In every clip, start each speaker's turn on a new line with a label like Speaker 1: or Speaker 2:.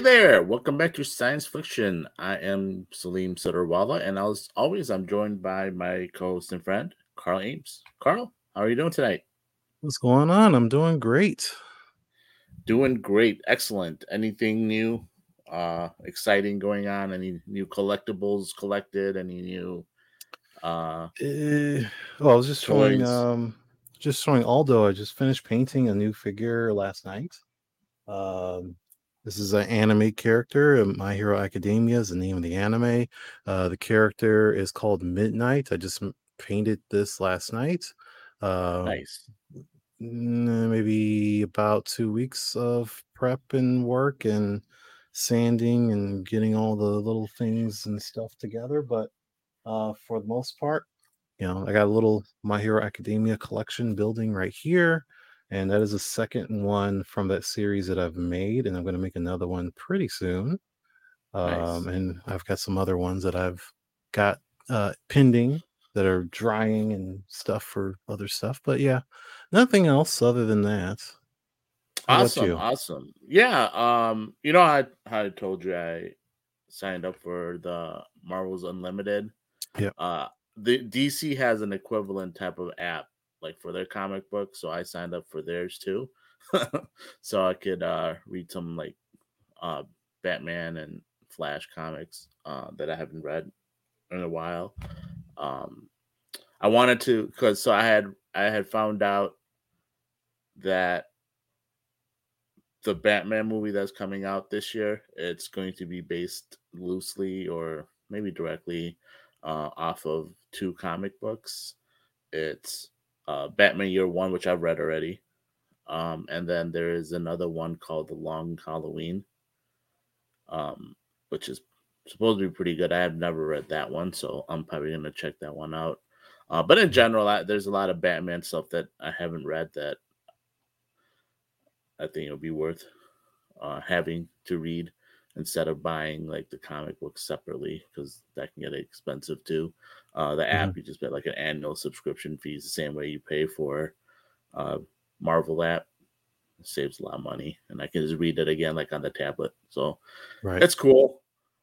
Speaker 1: Hey there, welcome back to Science Fiction. I am Salim Sutterwala, and as always, I'm joined by my co-host and friend, Carl Ames. Carl, how are you doing tonight?
Speaker 2: What's going on? I'm doing great.
Speaker 1: Doing great, excellent. Anything new, uh, exciting going on? Any new collectibles collected? Any new? Uh,
Speaker 2: uh well, I was just showing, um, just showing Aldo. I just finished painting a new figure last night. Um, this is an anime character. My Hero Academia is the name of the anime. Uh, the character is called Midnight. I just painted this last night.
Speaker 1: Uh, nice.
Speaker 2: Maybe about two weeks of prep and work and sanding and getting all the little things and stuff together. But uh, for the most part, you know, I got a little My Hero Academia collection building right here and that is the second one from that series that I've made, and I'm going to make another one pretty soon. Nice. Um, and I've got some other ones that I've got uh, pending that are drying and stuff for other stuff. But yeah, nothing else other than that.
Speaker 1: How awesome, awesome. Yeah, um, you know, I I told you I signed up for the Marvels Unlimited.
Speaker 2: Yeah.
Speaker 1: Uh, the DC has an equivalent type of app like for their comic book, so I signed up for theirs too, so I could uh, read some like uh, Batman and Flash comics uh, that I haven't read in a while. Um, I wanted to because so I had I had found out that the Batman movie that's coming out this year it's going to be based loosely or maybe directly uh, off of two comic books. It's uh, Batman Year One, which I've read already. Um, and then there is another one called The Long Halloween, um, which is supposed to be pretty good. I have never read that one, so I'm probably gonna check that one out. Uh, but in mm-hmm. general, I, there's a lot of Batman stuff that I haven't read that I think it'll be worth uh, having to read instead of buying like the comic books separately because that can get expensive too. Uh, the app mm-hmm. you just pay like an annual subscription fees the same way you pay for uh, Marvel app. It saves a lot of money, and I can just read it again like on the tablet. So right. it's cool.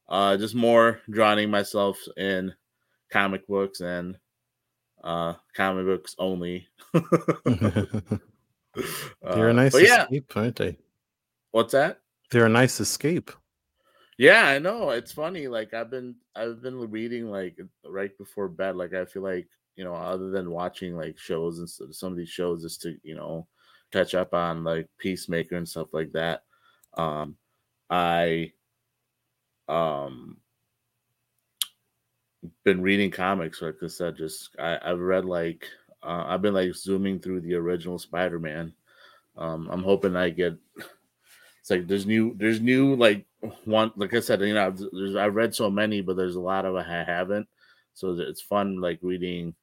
Speaker 1: Uh, just more drowning myself in comic books and uh, comic books only.
Speaker 2: They're a uh, nice escape, yeah. aren't they?
Speaker 1: What's that?
Speaker 2: They're a nice escape.
Speaker 1: Yeah, I know. It's funny. Like I've been I've been reading like right before bed. Like I feel like, you know, other than watching like shows and some of these shows just to, you know, catch up on like Peacemaker and stuff like that. Um I um been reading comics, like I said, just I, I've read like uh, I've been like zooming through the original Spider-Man. Um, I'm hoping I get it's like there's new there's new like one like I said, you know, I've, I've read so many, but there's a lot of I haven't. So it's fun like reading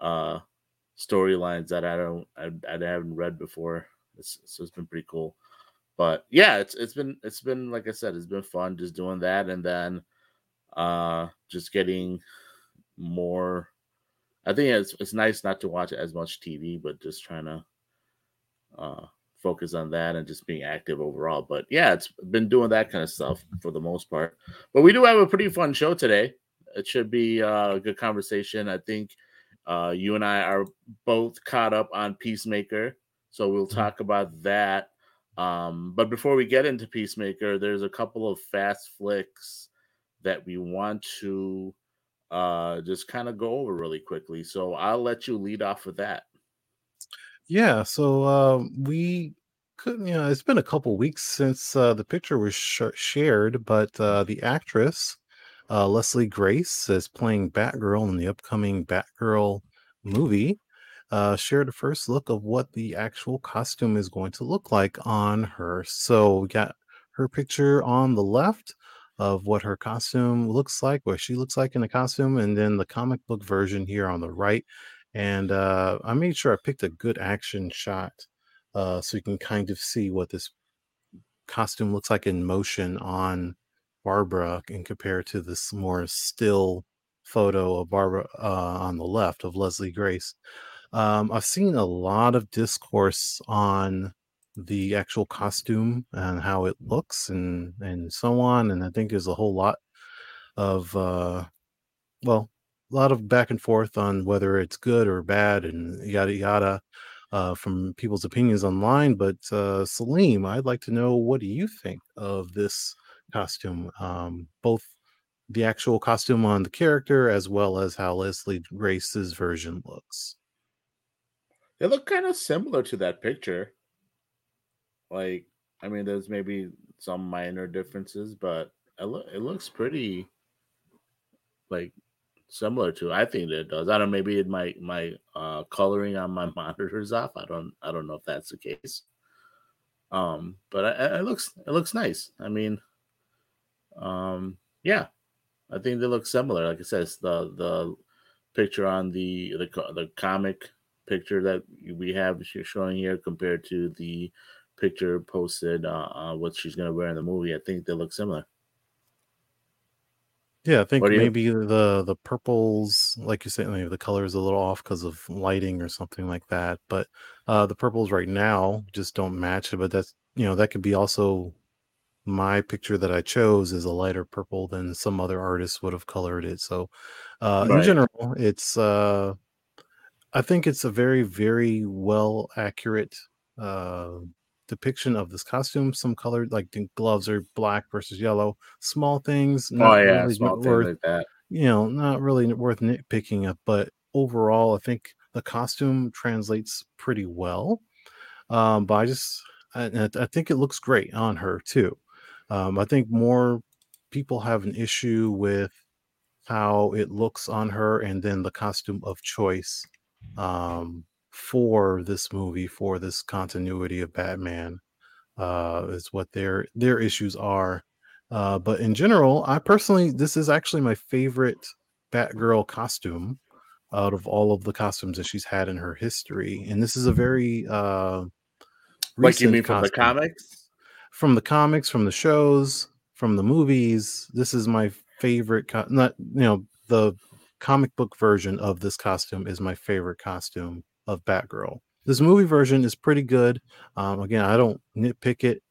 Speaker 1: uh storylines that I don't I, I haven't read before. It's, so it's been pretty cool. But yeah, it's it's been it's been like I said, it's been fun just doing that, and then uh, just getting more. I think it's it's nice not to watch as much TV, but just trying to uh, focus on that and just being active overall. But yeah, it's been doing that kind of stuff for the most part. But we do have a pretty fun show today. It should be uh, a good conversation. I think uh, you and I are both caught up on Peacemaker, so we'll mm-hmm. talk about that. Um, but before we get into Peacemaker, there's a couple of fast flicks that we want to uh, just kind of go over really quickly. So I'll let you lead off with that.
Speaker 2: Yeah, so uh, we could, you know, it's been a couple weeks since uh, the picture was sh- shared, but uh, the actress uh, Leslie Grace is playing Batgirl in the upcoming Batgirl movie. Uh, shared a first look of what the actual costume is going to look like on her. So we got her picture on the left of what her costume looks like, what she looks like in the costume, and then the comic book version here on the right and uh, I made sure I picked a good action shot uh, so you can kind of see what this costume looks like in motion on Barbara and compare to this more still photo of Barbara uh, on the left of Leslie Grace. Um, I've seen a lot of discourse on the actual costume and how it looks and and so on and i think there's a whole lot of uh well a lot of back and forth on whether it's good or bad and yada yada uh, from people's opinions online. But uh, Salim, I'd like to know what do you think of this costume, um, both the actual costume on the character as well as how Leslie Grace's version looks.
Speaker 1: They look kind of similar to that picture. Like, I mean, there's maybe some minor differences, but it, lo- it looks pretty like similar to. I think that it does. I don't. Maybe it my my uh, coloring on my monitors off. I don't. I don't know if that's the case. Um, but I, it looks it looks nice. I mean, um, yeah, I think they look similar. Like I said, the the picture on the the the comic picture that we have she's showing here compared to the picture posted uh, uh what she's to wear in the movie. I think they look similar.
Speaker 2: Yeah, I think maybe the the purples, like you said, maybe the color is a little off because of lighting or something like that. But uh, the purples right now just don't match it. But that's you know that could be also my picture that I chose is a lighter purple than some other artists would have colored it. So uh, in general, it's uh, I think it's a very very well accurate uh, depiction of this costume. Some colored, like the gloves are black versus yellow. Small things.
Speaker 1: oh yeah, really small worth, things like that.
Speaker 2: You know, not really worth nitpicking of, but overall, I think the costume translates pretty well. Um, but I just, I, I think it looks great on her too. Um, I think more people have an issue with how it looks on her and then the costume of choice um, for this movie for this continuity of Batman uh, is what their their issues are. Uh, but in general, I personally this is actually my favorite Batgirl costume out of all of the costumes that she's had in her history, and this is a very uh,
Speaker 1: like you mean from the comics,
Speaker 2: from the comics, from the shows, from the movies. This is my favorite. Co- not you know the comic book version of this costume is my favorite costume of Batgirl. This movie version is pretty good. Um, again, I don't nitpick it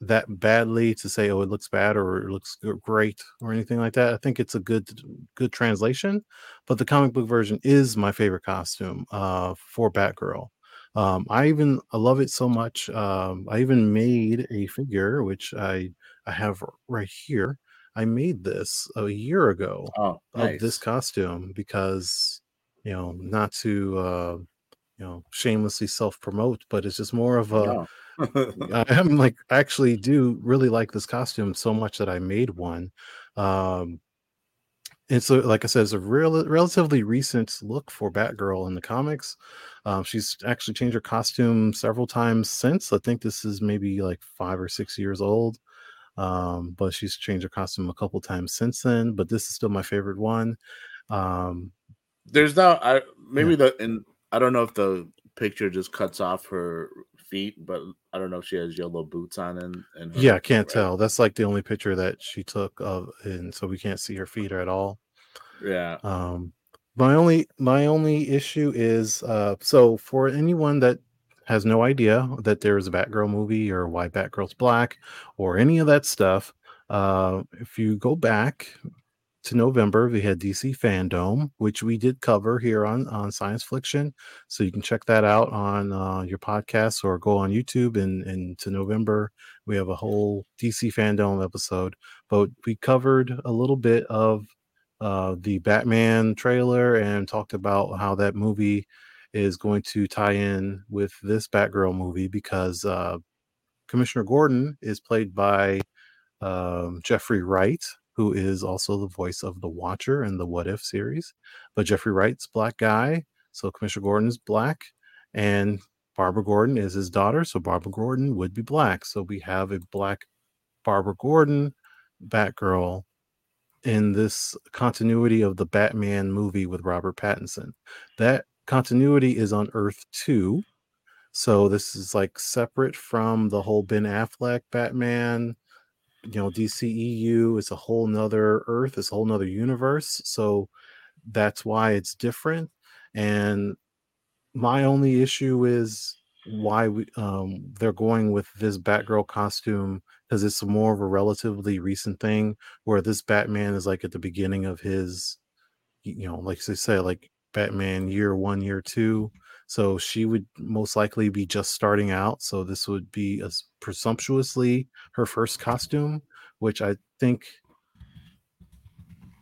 Speaker 2: that badly to say oh it looks bad or it looks great or anything like that. I think it's a good good translation, but the comic book version is my favorite costume uh, for Batgirl. Um, I even I love it so much. Um, I even made a figure which I I have right here. I made this a year ago
Speaker 1: oh,
Speaker 2: nice. of this costume because you know, not to uh, you know shamelessly self promote, but it's just more of a. I am like actually do really like this costume so much that I made one. Um, and so, like I said, it's a real, relatively recent look for Batgirl in the comics. Um, she's actually changed her costume several times since. I think this is maybe like five or six years old. Um, but she's changed her costume a couple times since then. But this is still my favorite one. Um,
Speaker 1: there's no I maybe yeah. the and I don't know if the picture just cuts off her feet, but I don't know if she has yellow boots on. And, and
Speaker 2: yeah, I can't right? tell. That's like the only picture that she took of, and so we can't see her feet at all.
Speaker 1: Yeah.
Speaker 2: Um, my only my only issue is uh, so for anyone that has no idea that there is a Batgirl movie or why Batgirl's black or any of that stuff, uh, if you go back to November, we had DC Fandom, which we did cover here on on Science Fiction. So you can check that out on uh, your podcast or go on YouTube. And, and to November, we have a whole DC Fandom episode. But we covered a little bit of uh, the Batman trailer and talked about how that movie is going to tie in with this Batgirl movie because uh, Commissioner Gordon is played by um, Jeffrey Wright, who is also the voice of the Watcher in the What If series. But Jeffrey Wright's black guy, so Commissioner Gordon is black, and Barbara Gordon is his daughter, so Barbara Gordon would be black. So we have a black Barbara Gordon Batgirl in this continuity of the Batman movie with Robert Pattinson. That continuity is on Earth 2. So this is like separate from the whole Ben Affleck Batman, you know, DCEU is a whole nother Earth, it's a whole nother universe. So that's why it's different. And my only issue is why we um they're going with this Batgirl costume because it's more of a relatively recent thing where this Batman is like at the beginning of his you know, like they say, like Batman year one, year two. So she would most likely be just starting out. So this would be as presumptuously her first costume, which I think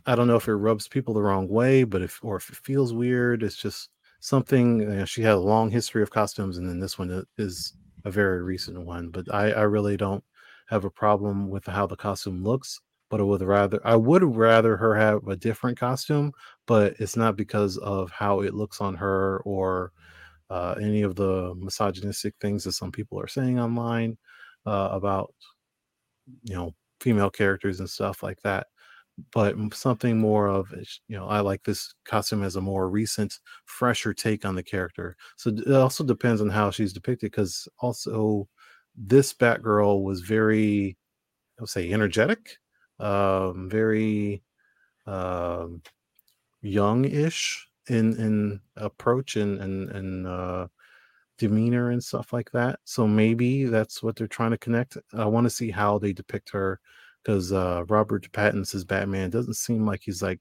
Speaker 2: I don't know if it rubs people the wrong way, but if or if it feels weird, it's just something. You know, she had a long history of costumes, and then this one is a very recent one. But I, I really don't have a problem with how the costume looks but I would rather I would rather her have a different costume, but it's not because of how it looks on her or uh, any of the misogynistic things that some people are saying online uh, about you know female characters and stuff like that. But something more of you know I like this costume as a more recent, fresher take on the character. So it also depends on how she's depicted because also this Batgirl was very I would say energetic um, very um, young-ish in in approach and and and uh, demeanor and stuff like that. So maybe that's what they're trying to connect. I want to see how they depict her because uh, Robert Pattinson's Batman doesn't seem like he's like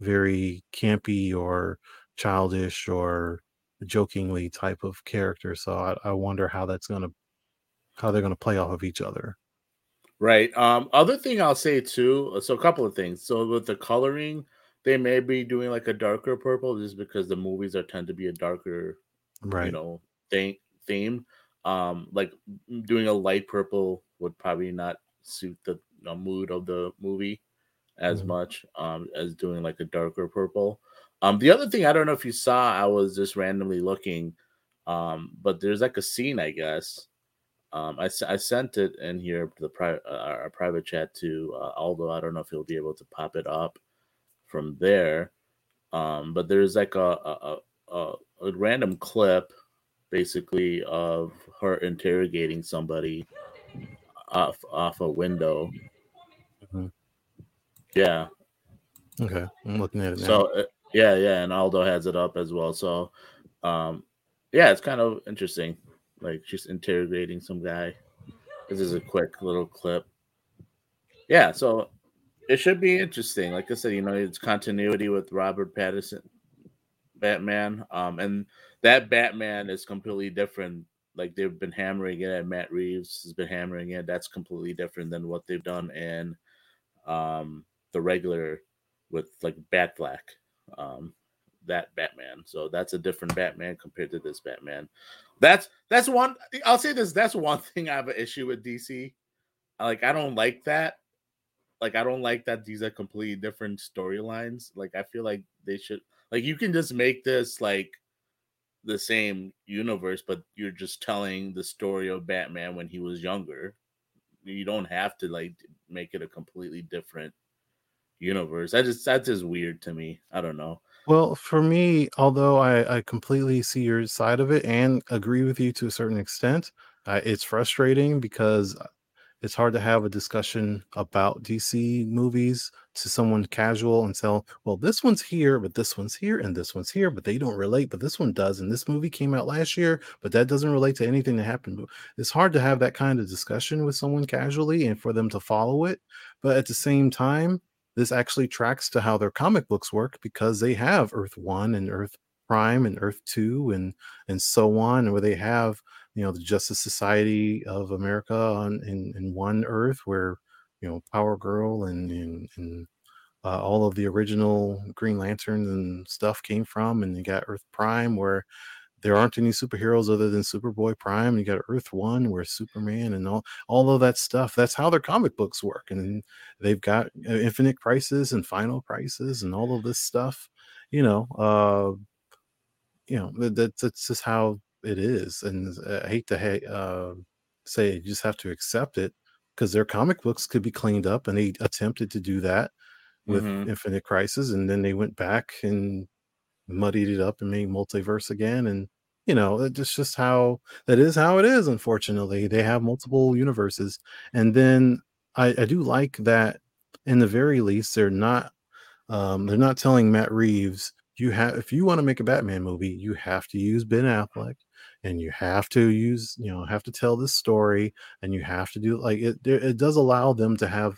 Speaker 2: very campy or childish or jokingly type of character. So I, I wonder how that's gonna how they're gonna play off of each other.
Speaker 1: Right. Um, other thing I'll say too, uh, so a couple of things. So with the coloring, they may be doing like a darker purple just because the movies are tend to be a darker, right. you know, thing theme. Um, like doing a light purple would probably not suit the know, mood of the movie as mm-hmm. much um as doing like a darker purple. Um, the other thing I don't know if you saw, I was just randomly looking, um, but there's like a scene, I guess, um, I, I sent it in here to the private uh, our private chat to uh, Aldo. I don't know if he'll be able to pop it up from there. Um, but there's like a a, a a, random clip, basically of her interrogating somebody off off a window. Mm-hmm. Yeah.
Speaker 2: Okay, I'm looking at it now.
Speaker 1: So uh, yeah, yeah, and Aldo has it up as well. So, um, yeah, it's kind of interesting like she's interrogating some guy. This is a quick little clip. Yeah, so it should be interesting. Like I said, you know, it's continuity with Robert Pattinson, Batman, um, and that Batman is completely different. Like they've been hammering it, and Matt Reeves has been hammering it. That's completely different than what they've done in um, the regular with like Batfleck. Um, that Batman. So that's a different Batman compared to this Batman. That's that's one. I'll say this. That's one thing I have an issue with DC. Like I don't like that. Like I don't like that these are completely different storylines. Like I feel like they should. Like you can just make this like the same universe, but you're just telling the story of Batman when he was younger. You don't have to like make it a completely different universe. That just that's just weird to me. I don't know.
Speaker 2: Well, for me, although I, I completely see your side of it and agree with you to a certain extent, uh, it's frustrating because it's hard to have a discussion about DC movies to someone casual and say, well, this one's here, but this one's here, and this one's here, but they don't relate, but this one does. And this movie came out last year, but that doesn't relate to anything that happened. It's hard to have that kind of discussion with someone casually and for them to follow it. But at the same time, this actually tracks to how their comic books work because they have Earth One and Earth Prime and Earth Two and and so on, where they have you know the Justice Society of America on in, in one Earth where you know Power Girl and and, and uh, all of the original Green Lanterns and stuff came from, and you got Earth Prime where there aren't any superheroes other than Superboy Prime. You got Earth One where Superman and all all of that stuff. That's how their comic books work, and they've got uh, Infinite Crisis and Final Crisis and all of this stuff. You know, uh, you know that, that's just how it is, and uh, I hate to ha- uh, say you just have to accept it because their comic books could be cleaned up, and they attempted to do that with mm-hmm. Infinite Crisis, and then they went back and muddied it up and made multiverse again, and you know it's just how that is how it is. Unfortunately, they have multiple universes, and then I, I do like that. In the very least, they're not um, they're not telling Matt Reeves you have if you want to make a Batman movie, you have to use Ben Affleck and you have to use you know have to tell this story and you have to do like it it does allow them to have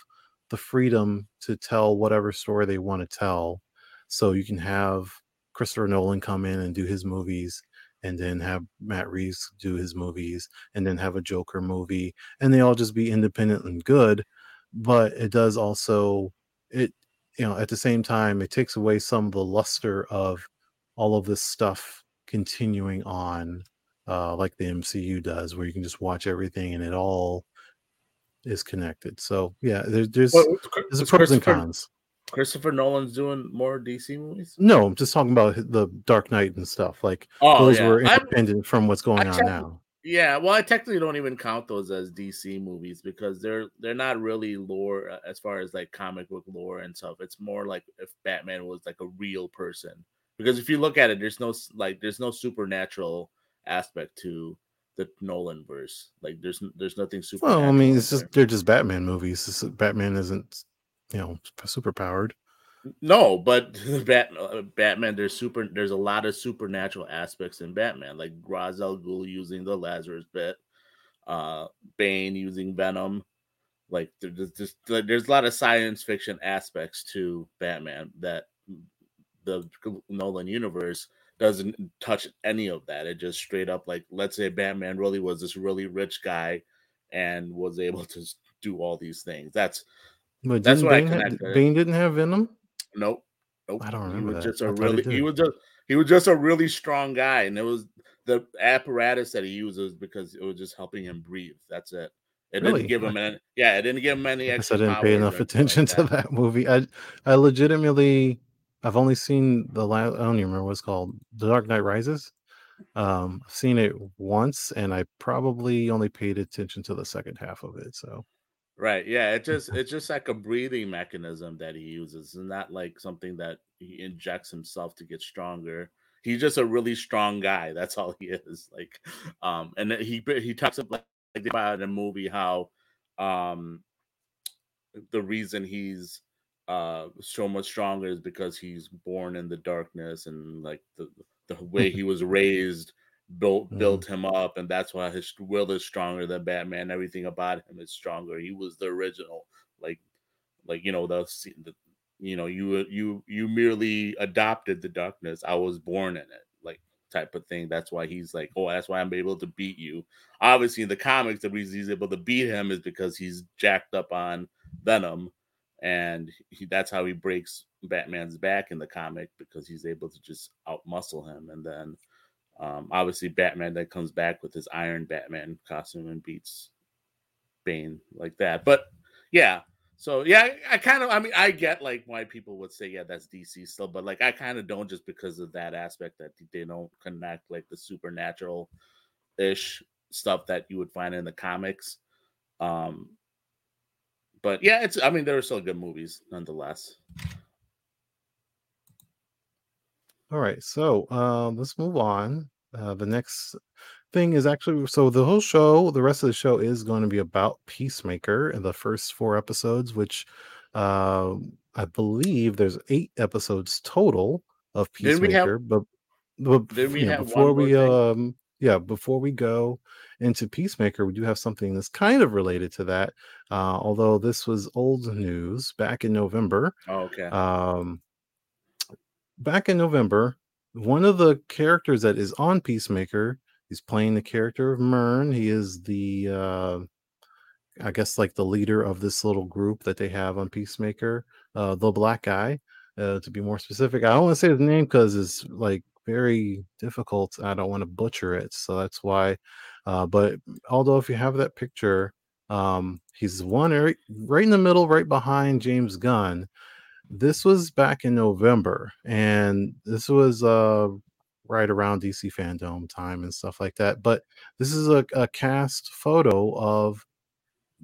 Speaker 2: the freedom to tell whatever story they want to tell. So you can have christopher nolan come in and do his movies and then have matt reeves do his movies and then have a joker movie and they all just be independent and good but it does also it you know at the same time it takes away some of the luster of all of this stuff continuing on uh, like the MCU does, where you can just watch everything and it all is connected. So yeah, there, there's well, there's pros and cons.
Speaker 1: Christopher Nolan's doing more DC movies.
Speaker 2: No, I'm just talking about the Dark Knight and stuff. Like oh, those yeah. were independent I'm, from what's going I on now.
Speaker 1: Yeah, well, I technically don't even count those as DC movies because they're they're not really lore uh, as far as like comic book lore and stuff. It's more like if Batman was like a real person. Because if you look at it, there's no like there's no supernatural aspect to the Nolan verse. Like there's there's nothing super.
Speaker 2: Well, I mean, it's just they're just Batman movies. It's, Batman isn't you know super powered.
Speaker 1: No, but Bat, uh, Batman, there's super. There's a lot of supernatural aspects in Batman, like Ra's al Ghul using the Lazarus Pit, uh, Bane using Venom. Like there's just there's a lot of science fiction aspects to Batman that the Nolan universe doesn't touch any of that. It just straight up like let's say Batman really was this really rich guy and was able to do all these things. That's
Speaker 2: but that's what Bane I connected. Had, Bane didn't have Venom.
Speaker 1: Nope. Nope.
Speaker 2: I don't remember.
Speaker 1: He was
Speaker 2: that.
Speaker 1: just a really he, he was just he was just a really strong guy, and it was the apparatus that he uses because it was just helping him breathe. That's it. It really? didn't give him any. Yeah, it didn't give him any. I
Speaker 2: I didn't pay enough attention like to that movie. I I legitimately I've only seen the last. I don't even remember what's called. The Dark Knight Rises. Um, I've seen it once, and I probably only paid attention to the second half of it. So,
Speaker 1: right, yeah, it just it's just like a breathing mechanism that he uses, it's not like something that he injects himself to get stronger. He's just a really strong guy. That's all he is. Like, um, and he he talks about like about in the movie how, um, the reason he's uh so much stronger is because he's born in the darkness and like the the way he was raised built mm-hmm. built him up and that's why his will is stronger than batman. Everything about him is stronger. He was the original like like you know the, the you know you you you merely adopted the darkness. I was born in it like type of thing. That's why he's like oh that's why i'm able to beat you. Obviously in the comics the reason he's able to beat him is because he's jacked up on venom and he, that's how he breaks Batman's back in the comic because he's able to just outmuscle him, and then um, obviously Batman then comes back with his Iron Batman costume and beats Bane like that. But yeah, so yeah, I, I kind of, I mean, I get like why people would say yeah that's DC still, but like I kind of don't just because of that aspect that they don't connect like the supernatural ish stuff that you would find in the comics. Um, but yeah, it's. I mean, there are still good movies nonetheless.
Speaker 2: All right, so uh, let's move on. Uh, the next thing is actually so the whole show, the rest of the show is going to be about Peacemaker in the first four episodes, which uh, I believe there's eight episodes total of
Speaker 1: Didn't have?
Speaker 2: Peacemaker. But but
Speaker 1: Didn't we
Speaker 2: know,
Speaker 1: have
Speaker 2: before
Speaker 1: one more
Speaker 2: we um yeah before we go into Peacemaker, we do have something that's kind of related to that. Uh, although this was old news back in November.
Speaker 1: Oh, okay.
Speaker 2: Um, back in November, one of the characters that is on Peacemaker, he's playing the character of Murn. He is the uh I guess like the leader of this little group that they have on Peacemaker, uh the black guy, uh to be more specific. I don't want to say his name because it's like very difficult. I don't want to butcher it. So that's why uh but although if you have that picture, um he's one right, right in the middle, right behind James Gunn this was back in November, and this was uh right around DC fandom time and stuff like that. But this is a, a cast photo of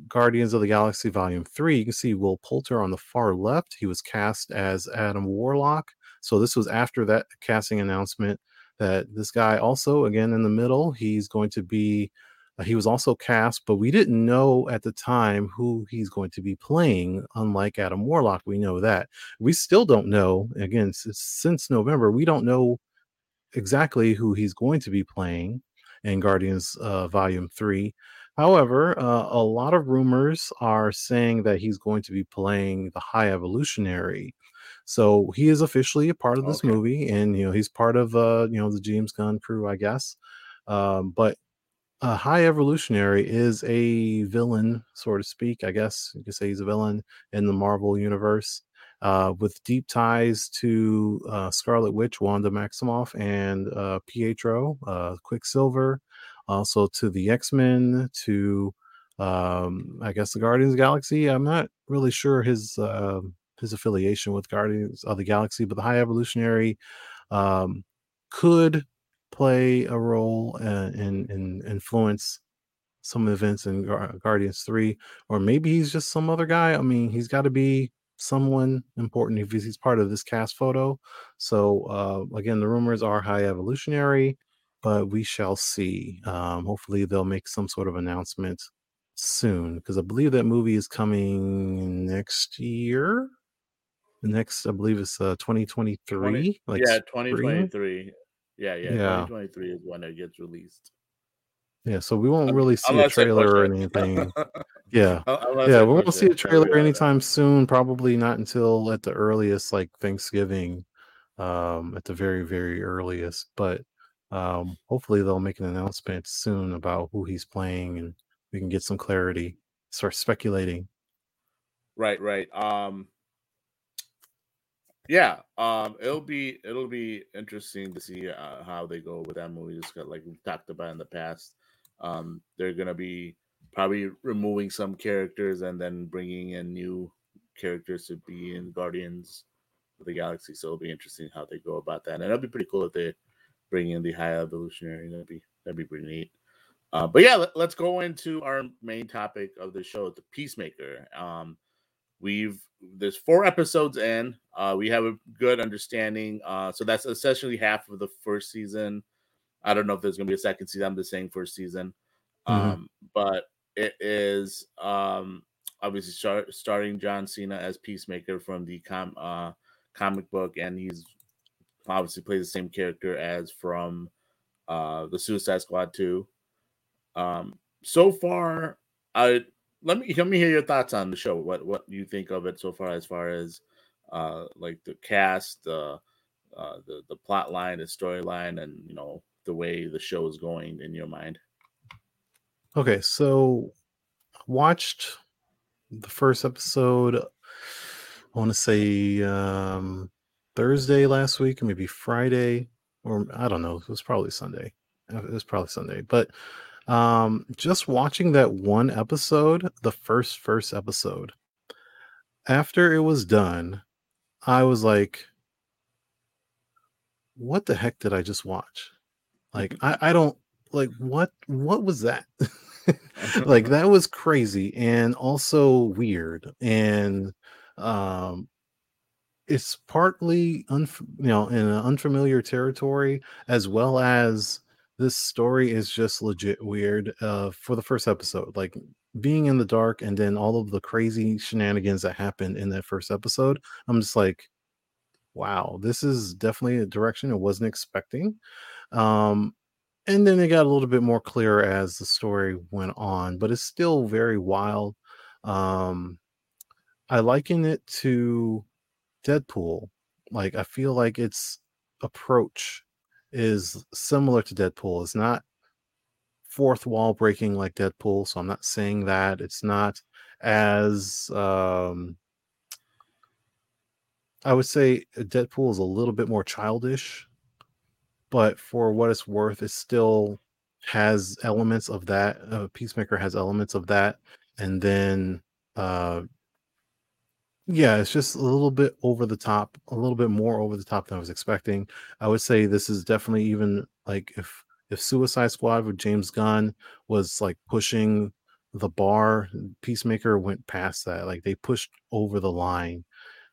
Speaker 2: Guardians of the Galaxy Volume 3. You can see Will Poulter on the far left. He was cast as Adam Warlock. So this was after that casting announcement that this guy also again in the middle, he's going to be uh, he was also cast, but we didn't know at the time who he's going to be playing. Unlike Adam Warlock, we know that. We still don't know. Again, since, since November, we don't know exactly who he's going to be playing in Guardians uh, Volume 3. However, uh, a lot of rumors are saying that he's going to be playing the High Evolutionary. So he is officially a part of this
Speaker 1: Okay.
Speaker 2: movie, and you know he's part of uh, you know the James Gunn crew, I guess. Um, but uh, High Evolutionary is a villain, so to speak. I guess you could say he's a villain in the Marvel universe, uh, with deep ties to uh, Scarlet Witch, Wanda Maximoff, and uh, Pietro, uh, Quicksilver, also to the X Men, to um, I guess the Guardians of the Galaxy. I'm not really sure his uh, his affiliation with Guardians of the Galaxy, but the High Evolutionary um, could play a role and, and influence some events in Gar- Guardians 3 or maybe he's just some other guy. I mean he's got to be someone important if he's part of this cast photo. So uh again the rumors are high evolutionary but we shall see. Um hopefully they'll make some sort of announcement soon because I believe that movie is coming next year the next I believe it's uh 2023
Speaker 1: 20,
Speaker 2: like
Speaker 1: yeah,
Speaker 2: spring
Speaker 1: 2023. Yeah, yeah,
Speaker 2: yeah
Speaker 1: 2023 is when it gets released.
Speaker 2: Yeah, so we won't really see a
Speaker 1: Unless push
Speaker 2: trailer or anything. Yeah.
Speaker 1: Unless
Speaker 2: Yeah, we won't see a trailer anytime soon, probably not until at the earliest, like Thanksgiving, um, at the very, very earliest. But um, hopefully they'll make an announcement soon about who he's playing and we can get some clarity. Start speculating.
Speaker 1: Right, right. Um yeah, um it'll be it'll be interesting to see uh, how they go with that movie just 'cause, like we talked about in the past. Um they're to be probably removing some characters and then bringing in new characters to be in Guardians of the Galaxy. So it'll be interesting how they go about that. And it'll be pretty cool if they bring in the High Evolutionary. That'd be that'd be pretty neat. Uh, but yeah, let, us go into our main topic of the show, the Peacemaker. Um, we've there's four episodes in. Uh, we have a good understanding. Uh, so that's essentially half of the first season. I don't know if there's gonna be a second season. I'm just saying first season.
Speaker 2: Mhm.
Speaker 1: Um, but it is um obviously start, starting John Cena as Peacemaker from the com uh comic book, and he's obviously plays the same character as from uh the Suicide Squad 2. Um, so far, I let me let me hear your thoughts on the show. What what you think of it so far, as far as uh like the cast, uh, uh the the plot line, the storyline, and you know the way the show is going in your mind.
Speaker 2: Okay, so watched the first episode. I want to say um, Thursday last week, maybe Friday, or I don't know. It was probably Sunday. It was probably Sunday, but um, just watching that one episode, the first first episode, after it was done, I was like, "What the heck did I just watch?" Like, I I don't like what what was that. like that was crazy and also weird and um it's partly unf- you know in an unfamiliar territory as well as this story is just legit weird uh for the first episode like being in the dark and then all of the crazy shenanigans that happened in that first episode i'm just like wow this is definitely a direction i wasn't expecting. Um and then it got a little bit more clear as the story went on but it's still very wild um i liken it to deadpool like i feel like its approach is similar to deadpool it's not fourth wall breaking like deadpool so i'm not saying that it's not as um i would say deadpool is a little bit more childish but for what it's worth, it still has elements of that. Uh, Peacemaker has elements of that, and then uh, yeah, it's just a little bit over the top, a little bit more over the top than I was expecting. I would say this is definitely even like if if Suicide Squad with James Gunn was like pushing the bar, Peacemaker went past that. Like they pushed over the line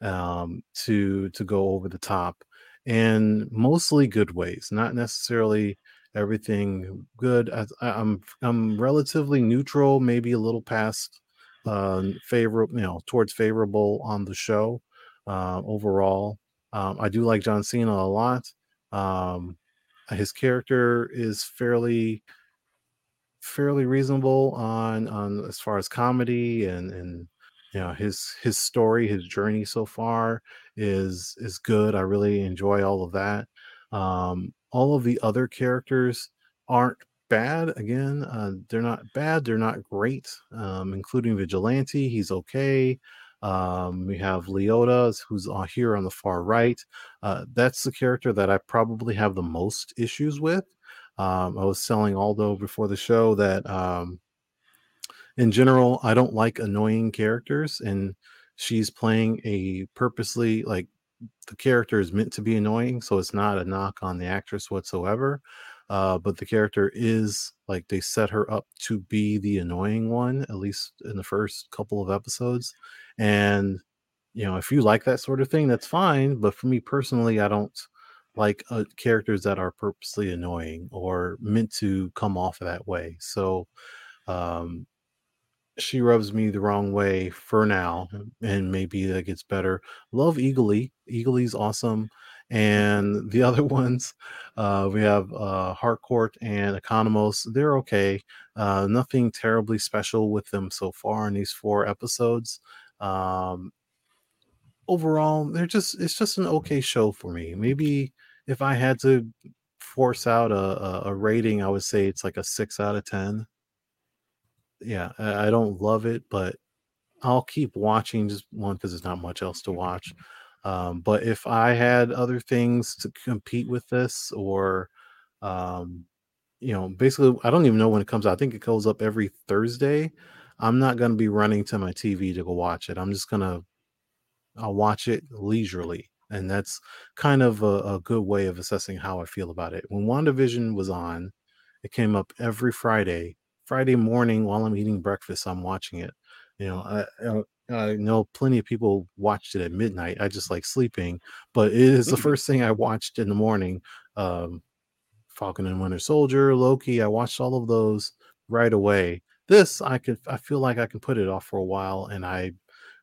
Speaker 2: um to to go over the top and mostly good ways, not necessarily everything good. I, I'm I'm relatively neutral, maybe a little past uh, favorable, you know, towards favorable on the show uh, overall. Um, I do like John Cena a lot. Um, his character is fairly fairly reasonable on on as far as comedy and and you know his his story his journey so far is is good i really enjoy all of that um all of the other characters aren't bad again uh, they're not bad they're not great um including vigilante he's okay um we have leota who's here on the far right uh that's the character that i probably have the most issues with um, I was telling Aldo before the show that um, in general, I don't like annoying characters, and she's playing a purposely like the character is meant to be annoying, so it's not a knock on the actress whatsoever. Uh, but the character is like they set her up to be the annoying one, at least in the first couple of episodes. And you know, if you like that sort of thing, that's fine. But for me personally, I don't like uh, characters that are purposely annoying or meant to come off that way. So um, she rubs me the wrong way for now, and maybe that gets better. Love Eagly. Eagly's awesome. And the other ones, uh, we have uh, Harcourt and Economos. They're okay. Uh, nothing terribly special with them so far in these four episodes. Um, overall, they're just it's just an okay show for me. Maybe if I had to force out a, a, a rating, I would say it's like a six out of ten. Yeah, I, I don't love it, but I'll keep watching just one because there's not much else to watch. Um, but if I had other things to compete with this, or um, you know, basically, I don't even know when it comes out. I think it goes up every Thursday. I'm not going to be running to my TV to go watch it. I'm just gonna I'll watch it leisurely. And that's kind of a, a good way of assessing how I feel about it. When WandaVision was on, it came up every Friday. Friday morning while I'm eating breakfast, I'm watching it. You know, I, I, know plenty of people watched it at midnight. I just like sleeping, but it is the first thing I watched in the morning. Um, Falcon and Winter Soldier, Loki. I watched all of those right away. This I could I feel like I can put it off for a while and I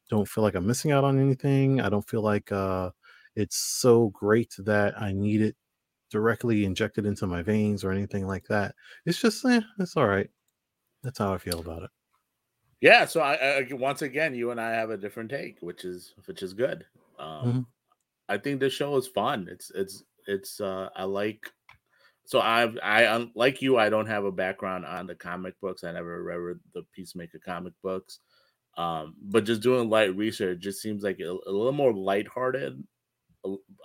Speaker 2: don't feel like I'm missing out on anything. I don't feel like uh it's so great that I need it directly injected into my veins or anything like that. It's just eh, it's all right. That's how I feel about it.
Speaker 1: Yeah, so I, I once again, you and I have a different take, which is which is good. Um,
Speaker 2: mm-hmm.
Speaker 1: I think this show is fun. It's it's it's uh, I like. So I've I like you. I don't have a background on the comic books. I never read the Peacemaker comic books, um, but just doing light research just seems like a, a little more lighthearted.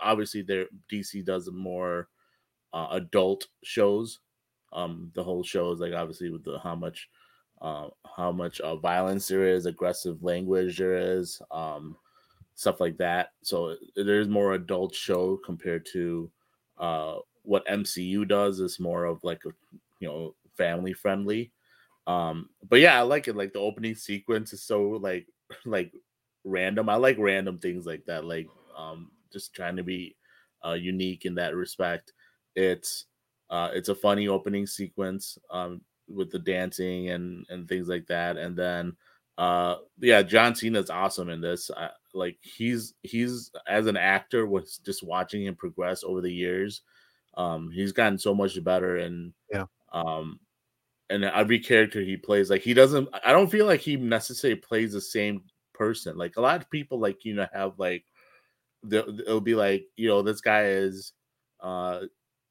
Speaker 1: Obviously, there DC does more uh, adult shows. Um, the whole show is like obviously with the how much uh, how much uh, violence there is, aggressive language there is, um, stuff like that. So there's more adult show compared to uh, what MCU does. Is more of like a you know family friendly. Um, but yeah, I like it. Like the opening sequence is so like like random. I like random things like that. Like um, just trying to be uh, unique in that respect. It's uh, it's a funny opening sequence um, with the dancing and and things like that, and then uh, yeah, John Cena's awesome in this. I, like he's he's as an actor was just watching him progress over the years. Um, he's gotten so much better, and
Speaker 2: yeah,
Speaker 1: um, and every character he plays, like he doesn't. I don't feel like he necessarily plays the same person. Like a lot of people, like you know, have like it'll be like you know this guy is, uh,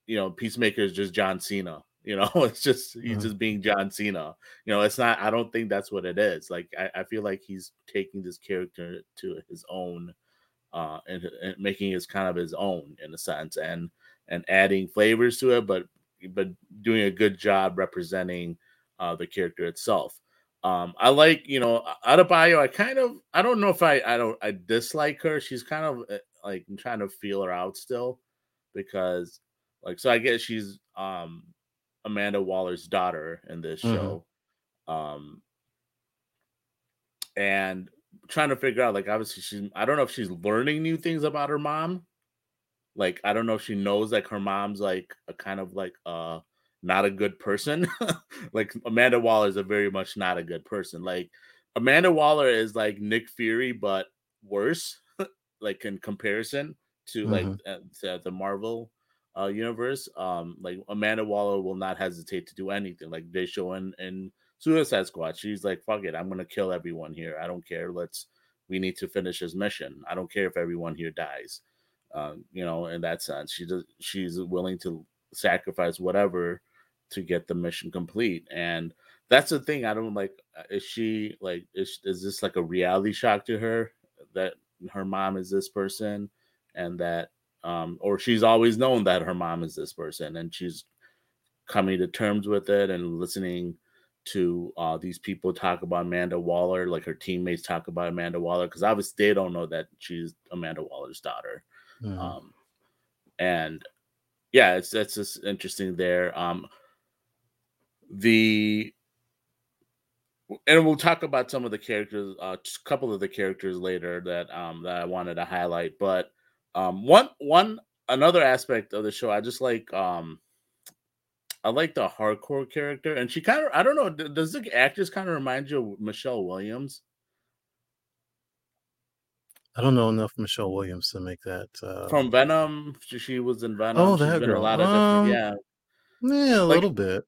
Speaker 1: you know, Peacemaker is just John Cena. You know, it's just he's mm-hmm. just being John Cena. You know, it's not. I don't think that's what it is. Like I, I feel like he's taking this character to his own, uh, and, and making it kind of his own in a sense, and and adding flavors to it, but but doing a good job representing uh, the character itself. Um, I like, you know, Adebayo. I kind of, I don't know if I, I don't, I dislike her. She's kind of eh, like I'm trying to feel her out still, because, like, so I guess she's um Amanda Waller's daughter in this mm-hmm. show, um, and trying to figure out, like, obviously she's, I don't know if she's learning new things about her mom, like I don't know if she knows like her mom's like a kind of like uh not a good person. like Amanda Waller is a very much not a good person. Like Amanda Waller is like Nick Fury but worse, like in comparison to mm-hmm. like uh, to the Marvel uh universe. Um like Amanda Waller will not hesitate to do anything. Like they show in in Suicide Squad, she's like, "Fuck it, I'm gonna kill everyone here. I don't care. Let's we need to finish this mission. I don't care if everyone here dies." Um, you know, in that sense, she does, she's willing to sacrifice whatever to get the mission complete. And that's the thing. I don't like. Uh, is she like? Is is this like a reality shock to her that her mom is this person, and that, um, or she's always known that her mom is this person, and she's coming to terms with it and listening to uh, these people talk about Amanda Waller, like her teammates talk about Amanda Waller, because obviously they don't know that she's Amanda Waller's daughter. Mm-hmm. Um, and yeah, it's that's just interesting there. Um, the and we'll talk about some of the characters, uh, a couple of the characters later that um that I wanted to highlight. But um, one one another aspect of the show, I just like um I like the Harcourt character, and she kind of I don't know, does the actress kind of remind you of Michelle Williams?
Speaker 2: I don't know enough Michelle Williams to make that. Uh...
Speaker 1: From Venom, she, was in Venom. Oh, that girl. a lot of
Speaker 2: um, yeah, yeah, a like, little bit.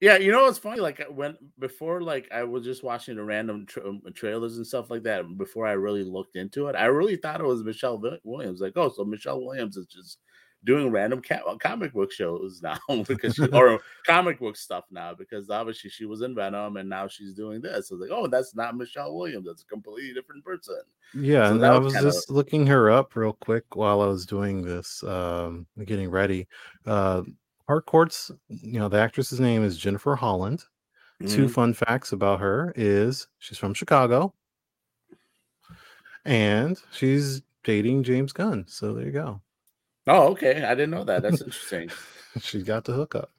Speaker 1: Yeah, you know what's funny? Like when before, like I was just watching the random tra- um, trailers and stuff like that. Before I really looked into it, I really thought it was Michelle Williams. Like, oh, so Michelle Williams is just doing random ca- uh, comic book shows now because she, or comic book stuff now because obviously she was in Venom and now she's doing this. I was like, oh, that's not Michelle Williams. That's a completely different person.
Speaker 2: Yeah, so and I was, was just looking her up real quick while I was doing this, um, getting ready. Uh, Harcourt's, you know, the actress's name is Jennifer Holland. Mm-hmm. Two fun facts about her is she's from Chicago and she's dating James Gunn. So there you go.
Speaker 1: Oh, okay. I didn't know that. That's interesting.
Speaker 2: she got the hookup.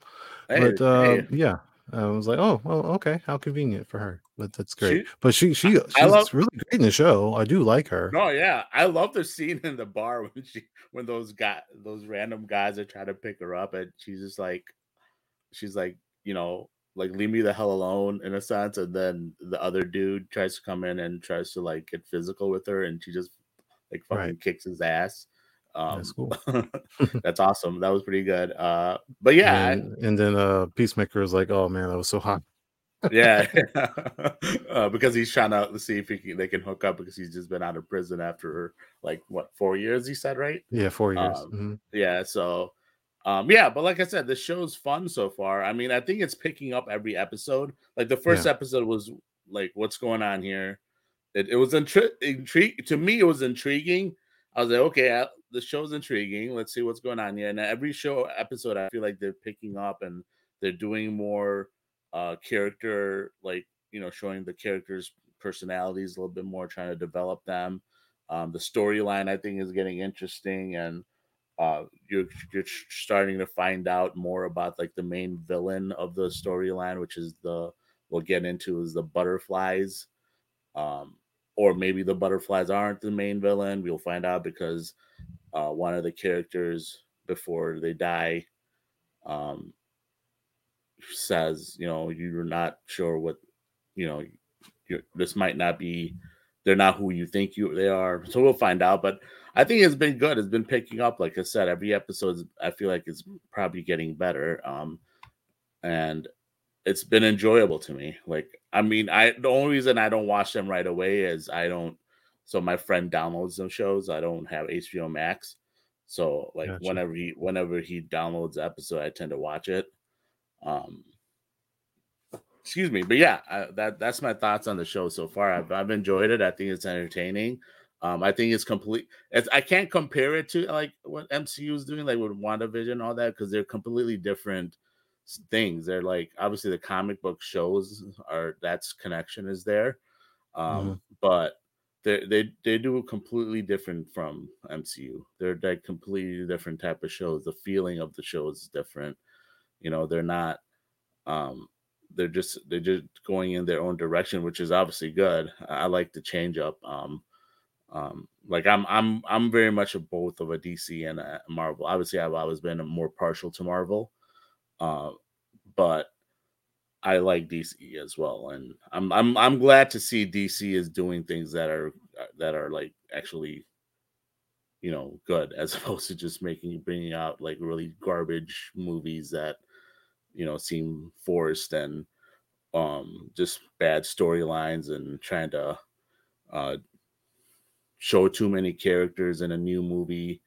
Speaker 2: Hey, but uh, hey. yeah, I was like, oh, well, okay, how convenient for her. But that's great. She, but she she she's love, really great in the show. I do like her.
Speaker 1: Oh yeah, I love the scene in the bar when she when those guys those random guys are trying to pick her up, and she's just like, she's like, you know, like leave me the hell alone in a sense, and then the other dude tries to come in and tries to like get physical with her, and she just like fucking right. kicks his ass. Um, that's cool. that's awesome. That was pretty good. Uh, but yeah,
Speaker 2: and, and then uh, Peacemaker is like, "Oh man, that was so hot."
Speaker 1: yeah, uh, because he's trying to see if he can, they can hook up because he's just been out of prison after like what four years. He said right?
Speaker 2: Yeah, four years.
Speaker 1: Um,
Speaker 2: mm-hmm.
Speaker 1: Yeah, so um, yeah, but like I said, the show's fun so far. I mean, I think it's picking up every episode. Like the first yeah. episode was like, "What's going on here?" It, it was intri- intrigue to me. It was intriguing. I was like, okay, the show's intriguing. Let's see what's going on here. And every show episode, I feel like they're picking up and they're doing more uh character, like you know, showing the characters' personalities a little bit more, trying to develop them. Um, the storyline I think is getting interesting, and uh, you're you're starting to find out more about like the main villain of the storyline, which is the we'll get into is the butterflies. Um, or maybe the butterflies aren't the main villain. We'll find out because uh, one of the characters before they die um, says, you know, you're not sure what, you know, this might not be, they're not who you think you they are. So we'll find out. But I think it's been good. It's been picking up. Like I said, every episode, I feel like it's probably getting better. Um, and it's been enjoyable to me. Like, I mean, I the only reason I don't watch them right away is I don't. So my friend downloads them shows. I don't have HBO Max, so like gotcha. whenever he whenever he downloads the episode, I tend to watch it. Um, excuse me, but yeah, I, that that's my thoughts on the show so far. I've I've enjoyed it. I think it's entertaining. Um, I think it's complete. It's I can't compare it to like what MCU is doing, like with WandaVision, all that, because they're completely different things. They're like obviously the comic book shows are that's connection is there, um, mm-hmm. but they they they do a completely different from MCU. They're like completely different type of shows. The feeling of the show is different. You know, they're not. Um, they're just they're just going in their own direction, which is obviously good. I, I like the change up. Um, um, like I'm I'm I'm very much a both of a DC and a Marvel. Obviously, I've always been more partial to Marvel. Uh, but I like DC as well, and I'm I'm I'm glad to see DC is doing things that are that are like actually, you know, good as opposed to just making bringing out like really garbage movies that, you know, seem forced and um just bad storylines and trying to uh show too many characters in a new movie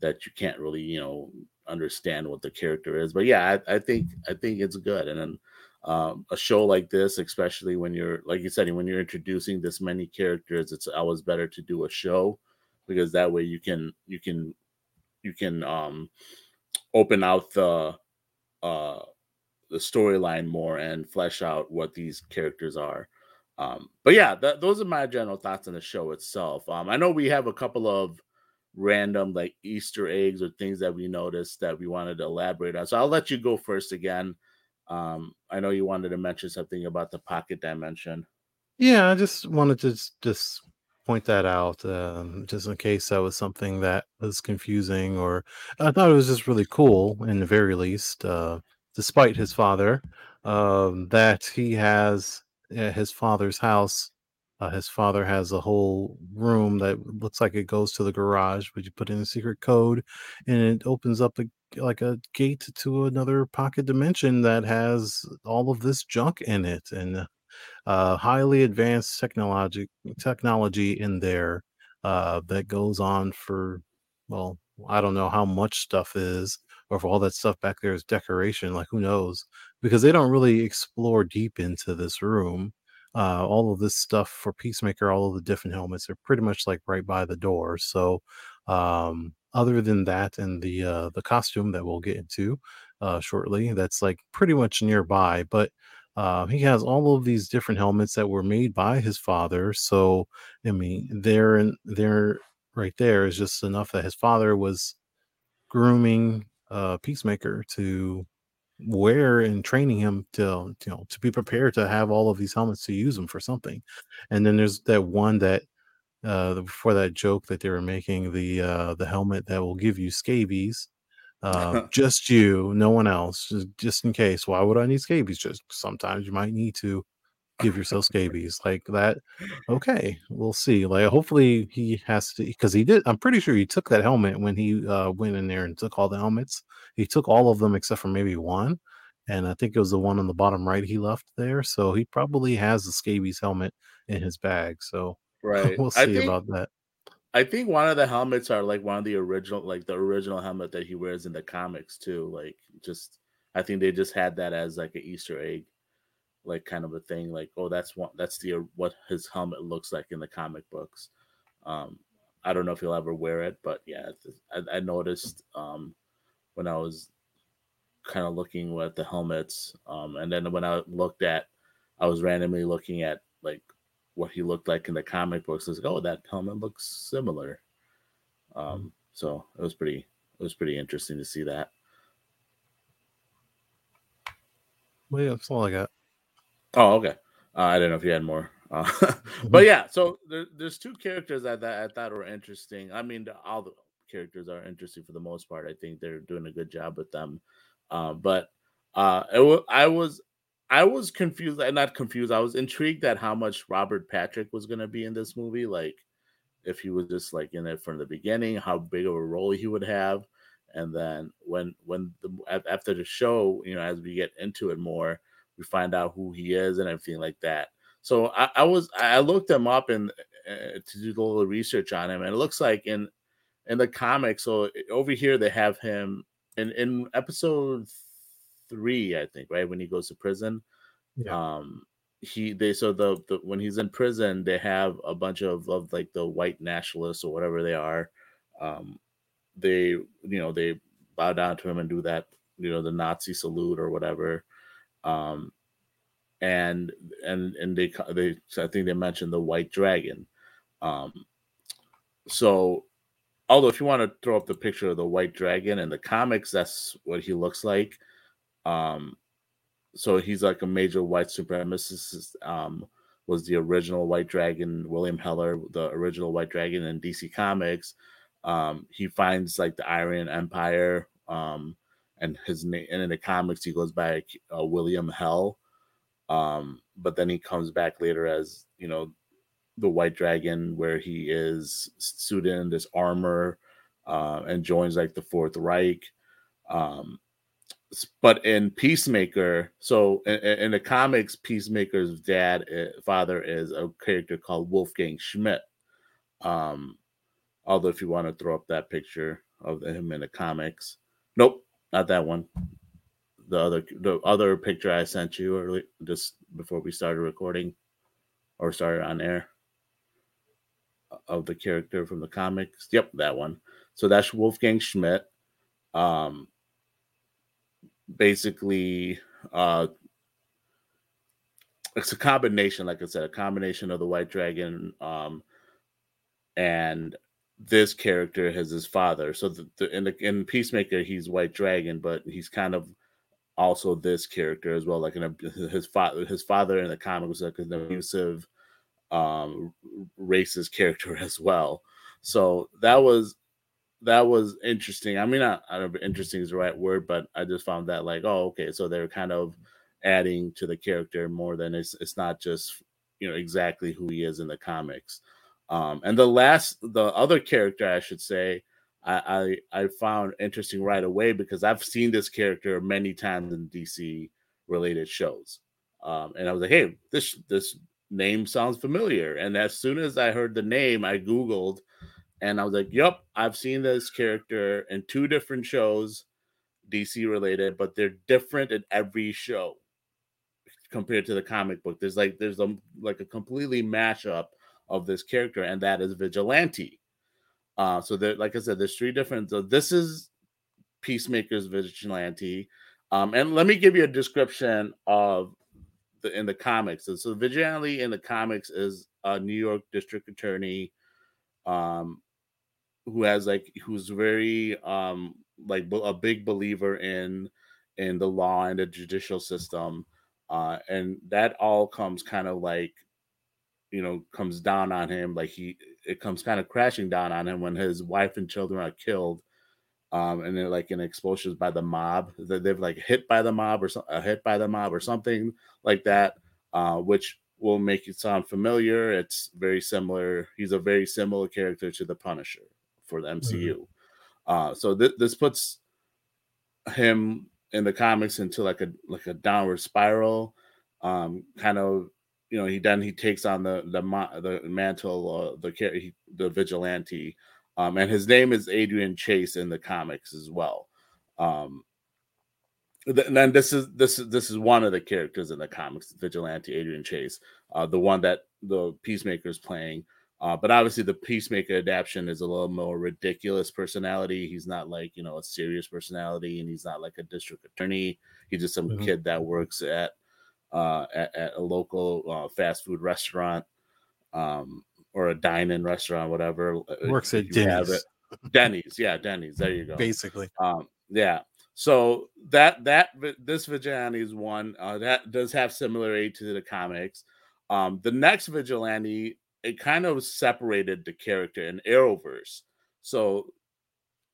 Speaker 1: that you can't really you know understand what the character is. But yeah, I, I think I think it's good. And then um, a show like this, especially when you're like you said, when you're introducing this many characters, it's always better to do a show because that way you can you can you can um, open out the uh, the storyline more and flesh out what these characters are. Um, but yeah, th- those are my general thoughts on the show itself. Um, I know we have a couple of random like Easter eggs or things that we noticed that we wanted to elaborate on. So I'll let you go first again. Um, I know you wanted to mention something about the pocket dimension.
Speaker 2: Yeah, I just wanted to just, point that out, um, just in case that was something that was confusing, or I thought it was just really cool, in the very least, uh, despite his father, um, that he has at his father's house uh, his father has a whole room that looks like it goes to the garage, but you put in a secret code, and it opens up a like a gate to another pocket dimension that has all of this junk in it and uh, highly advanced technology technology in there uh, that goes on for well, I don't know how much stuff is, or if all that stuff back there is decoration. Like who knows? Because they don't really explore deep into this room uh, all of this stuff for Peacemaker, all of the different helmets are pretty much like right by the door. So, um, other than that, and the uh, the costume that we'll get into uh, shortly, that's like pretty much nearby. But uh, he has all of these different helmets that were made by his father. So, I mean, there and there, right there is just enough that his father was grooming uh, Peacemaker to wear and training him to you know to be prepared to have all of these helmets to use them for something. And then there's that one that uh before that joke that they were making the uh the helmet that will give you scabies uh just you no one else just, just in case. Why would i need scabies? Just sometimes you might need to give yourself scabies like that okay we'll see like hopefully he has to because he did i'm pretty sure he took that helmet when he uh went in there and took all the helmets. He took all of them except for maybe one and i think it was the one on the bottom right he left there so he probably has the scabies helmet in his bag so
Speaker 1: right
Speaker 2: we'll see think, about that.
Speaker 1: I think one of the helmets are like one of the original like the original helmet that he wears in the comics too like just i think they just had that as like an easter egg like kind of a thing like oh that's what that's the what his helmet looks like in the comic books. Um i don't know if he'll ever wear it but yeah i, I noticed um when i was kind of looking at the helmets um and then when i looked at i was randomly looking at like what he looked like in the comic books I was like oh that helmet looks similar. Um so it was pretty it was pretty interesting to see that.
Speaker 2: Well yeah that's all i got
Speaker 1: Oh, okay. Uh, I don't know if you had more. Uh, mm-hmm. But yeah, so there, there's two characters that, that I thought were interesting. I mean, all the characters are interesting for the most part. I think they're doing a good job with them. Uh, but uh, it w- I was I was confused, not confused. I was intrigued at how much Robert Patrick was going to be in this movie. Like, if he was just like in it from the beginning, how big of a role he would have, and then when when the after the show, you know, as we get into it more, we find out who he is and everything like that. So I, I was I looked him up and uh, to do a little research on him, and it looks like in in the comics. So over here they have him in in episode three, I think, right when he goes to prison. Yeah. Um, he they so the, the when he's in prison, they have a bunch of of like the white nationalists or whatever they are. Um, they you know they bow down to him and do that you know the Nazi salute or whatever. Um, and and and they they I think they mentioned the white dragon. Um, so although if you want to throw up the picture of the white dragon in the comics, that's what he looks like. Um, so he's like a major white supremacist. Um, was the original White Dragon, William Heller, the original White Dragon in DC Comics. Um, he finds like the Aryan Empire, um, and his name, and in the comics he goes by uh, William Hell. Um, but then he comes back later as you know the White Dragon, where he is suited in this armor uh, and joins like the Fourth Reich. Um, but in Peacemaker, so in, in, the comics, Peacemaker's dad, eh, father is a character called Wolfgang Schmidt. Um, although if you want to throw up that picture of him in the comics, nope, not that one. The other, the other picture I sent you early, just before we started recording, or started on air, of the character from the comics. Yep, that one. So that's Wolfgang Schmidt. Um, basically uh it's a combination like i said a combination of the white dragon um and this character has his father so the, the, in the in peacemaker he's white dragon but he's kind of also this character as well like in a, his father his father in the comic was like an abusive um racist character as well so that was that was interesting. I mean, I, I don't know if interesting is the right word, but I just found that like, oh, okay, so they're kind of adding to the character more than it's it's not just you know exactly who he is in the comics. Um, and the last, the other character, I should say, I, I I found interesting right away because I've seen this character many times in DC related shows, um, and I was like, hey, this this name sounds familiar. And as soon as I heard the name, I googled and I was like, "Yep, I've seen this character in two different shows, DC related, but they're different in every show compared to the comic book. There's like there's a like a completely mashup of this character, and that is Vigilante. Uh, so there, like I said, there's three different. So this is Peacemaker's Vigilante, um, and let me give you a description of the in the comics. So, so Vigilante in the comics is a New York District Attorney um, who has like who's very um like a big believer in in the law and the judicial system uh and that all comes kind of like you know comes down on him like he it comes kind of crashing down on him when his wife and children are killed um and they're like in explosions by the mob that they've like hit by the mob or something hit by the mob or something like that uh which will make it sound familiar it's very similar he's a very similar character to the punisher for the MCU. Mm-hmm. Uh, so th- this puts him in the comics into like a like a downward spiral. Um, kind of, you know, he then he takes on the the the mantle, uh, the the vigilante, um, and his name is Adrian Chase in the comics as well. Um, and then this is this is this is one of the characters in the comics, vigilante Adrian Chase, uh, the one that the Peacemaker is playing. Uh, but obviously, the Peacemaker adaptation is a little more ridiculous personality. He's not like you know a serious personality, and he's not like a district attorney. He's just some mm-hmm. kid that works at uh, at, at, a local uh, fast food restaurant um, or a dine-in restaurant, whatever.
Speaker 2: Uh, works at Denny's.
Speaker 1: Denny's, yeah, Denny's. There you go.
Speaker 2: Basically,
Speaker 1: um, yeah. so that that this vigilante is one uh, that does have similarity to the comics. Um, the next vigilante it kind of separated the character in Arrowverse. So,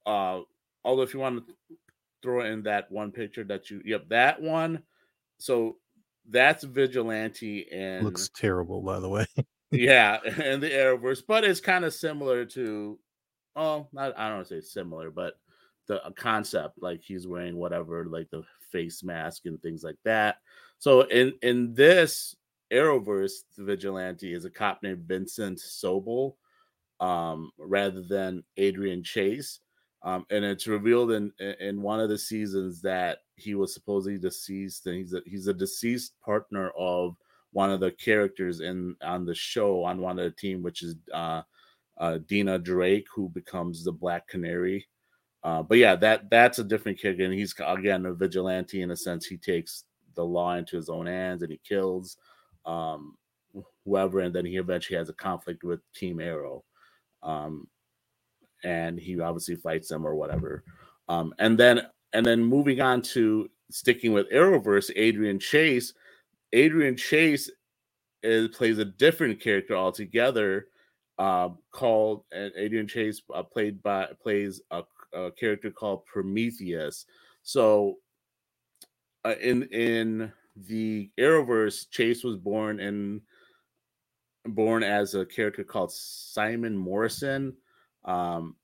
Speaker 1: uh, although if you want to throw in that one picture that you, yep, that one. So that's vigilante and
Speaker 2: looks terrible, by the way.
Speaker 1: yeah, in the Arrowverse, but it's kind of similar to, oh, not, I don't want to say similar, but the concept like he's wearing whatever like the face mask and things like that so in in this arrowverse the vigilante is a cop named vincent sobel um rather than adrian chase um and it's revealed in in one of the seasons that he was supposedly deceased and he's a he's a deceased partner of one of the characters in on the show on one of the team which is uh uh, Dinah Drake, who becomes the Black Canary uh, but yeah, that that's a different character, and he's again a vigilante in a sense. He takes the law into his own hands and he kills um, whoever, and then he eventually has a conflict with Team Arrow, um, and he obviously fights them or whatever. Um, and then and then moving on to sticking with Arrowverse, Adrian Chase. Adrian Chase is, plays a different character altogether. Uh, called Adrian Chase uh, played by plays a a character called Prometheus. So uh, in in the Arrowverse, Chase was born in born as a character called Simon Morrison. Um,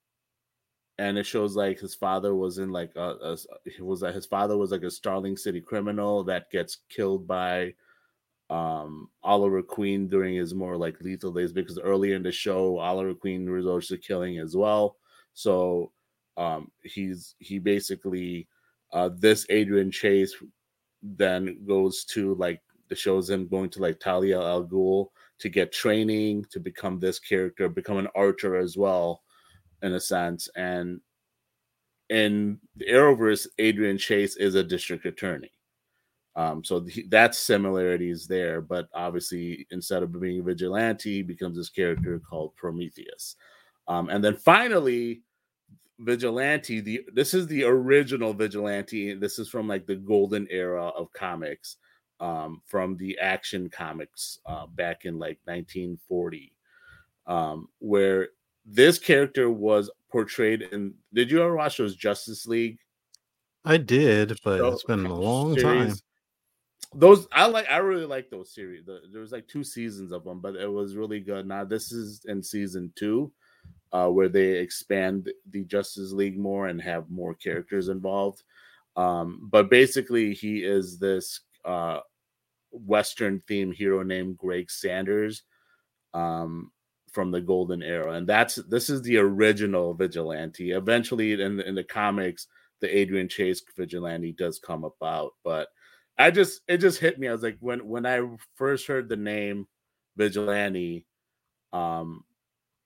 Speaker 1: and it shows like his father was in like a, a was that his father was like a Starling City criminal that gets killed by um Oliver Queen during his more like lethal days because earlier in the show Oliver Queen resorts to killing as well. So um, he's he basically uh, this Adrian Chase then goes to like the shows him going to like Talia al Ghul to get training to become this character, become an archer as well, in a sense. And in the Arrowverse, Adrian Chase is a district attorney. Um, so he, that's similarities there, but obviously instead of being a vigilante, he becomes this character called Prometheus. Um, and then finally, vigilante the this is the original vigilante this is from like the golden era of comics um from the action comics uh back in like 1940 um where this character was portrayed in did you ever watch those justice league?
Speaker 2: I did but it's been a long series? time.
Speaker 1: Those i like i really like those series. There was like two seasons of them but it was really good. Now this is in season two uh, where they expand the Justice League more and have more characters involved. Um, but basically, he is this uh, Western theme hero named Greg Saunders. Um, from the Golden Era, and that's this is the original vigilante. Eventually, in in the comics, the Adrian Chase vigilante does come about, but I just it just hit me. I was like, when when I first heard the name vigilante, um,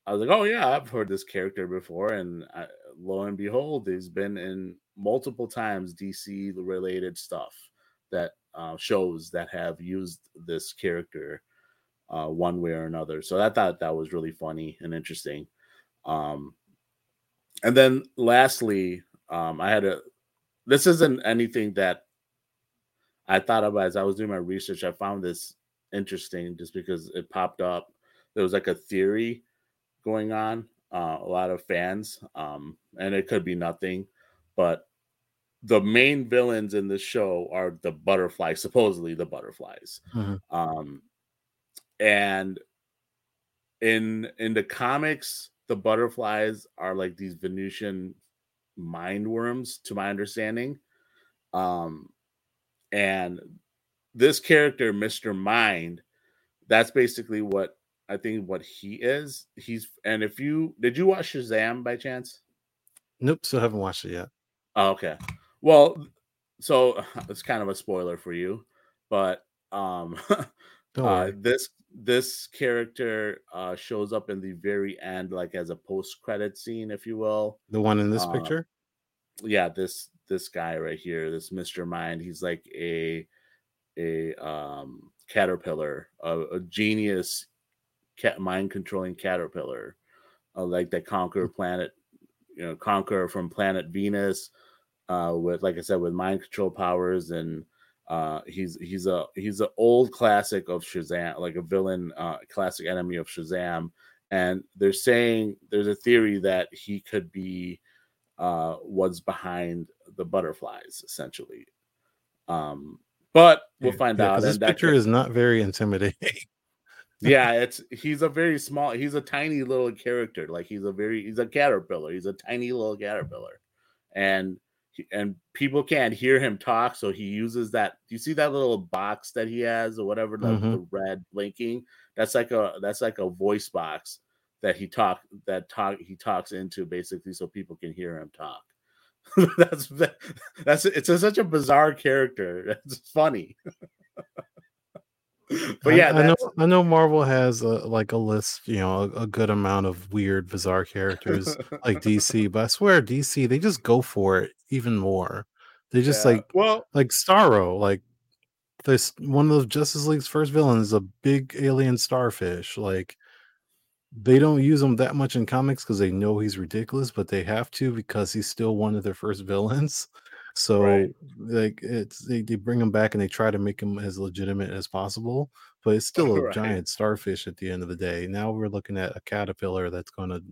Speaker 1: I was like, oh yeah, I've heard this character before, and I, lo and behold, he's been in multiple times DC related stuff that uh, shows that have used this character uh, one way or another. So I thought that was really funny and interesting. Um, and then lastly, um, I had a. This isn't anything that I thought about as I was doing my research. I found this interesting just because it popped up. There was like a theory going on, uh, a lot of fans, um, and it could be nothing, but the main villains in the show are the butterflies, supposedly the butterflies. Mm-hmm. Um, and in in the comics, the butterflies are like these Venusian mind worms, to my understanding. Um, and this character, Mr. Mind, that's basically what I think what he is. He's and if you did you watch Shazam by chance?
Speaker 2: Nope, still haven't watched it yet.
Speaker 1: Oh, okay. Well, so it's kind of a spoiler for you, but um uh, this this character uh shows up in the very end like as a post credit scene if you will.
Speaker 2: The one in this uh, picture?
Speaker 1: Yeah, this this guy right here, this Mr. Mind, he's like a a um caterpillar, a, a genius cat mind controlling caterpillar, uh, like that conquer mm. planet, you know, conquer from planet Venus, uh, with like I said, with mind control powers, and uh, he's he's a he's an old classic of Shazam, like a villain, uh, classic enemy of Shazam. And they're saying there's a theory that he could be uh, what's behind the butterflies, essentially. Um, but we'll find
Speaker 2: yeah,
Speaker 1: out.
Speaker 2: This picture could... is not very intimidating.
Speaker 1: yeah, it's he's a very small, he's a tiny little character. Like he's a very he's a caterpillar. He's a tiny little caterpillar, and and people can't hear him talk, so he uses that. Do you see that little box that he has or whatever, the, mm-hmm. the red blinking? That's like a that's like a voice box that he talk that talk he talks into basically so people can hear him talk. that's that, that's it's a, such a bizarre character. It's funny.
Speaker 2: but yeah, I, I, know I know Marvel has a, like a list, you know, a, a, good amount of weird, bizarre characters like DC. But I swear, DC they just go for it even more. They just yeah. like well, like Starro, like this one of Justice League's first villains is a big alien starfish. Like they don't use him that much in comics because they know he's ridiculous, but they have to because he's still one of their first villains. So right. like it's they, they bring him back and they try to make him as legitimate as possible, but it's still a right. giant starfish at the end of the day. Now we're looking at a caterpillar that's going to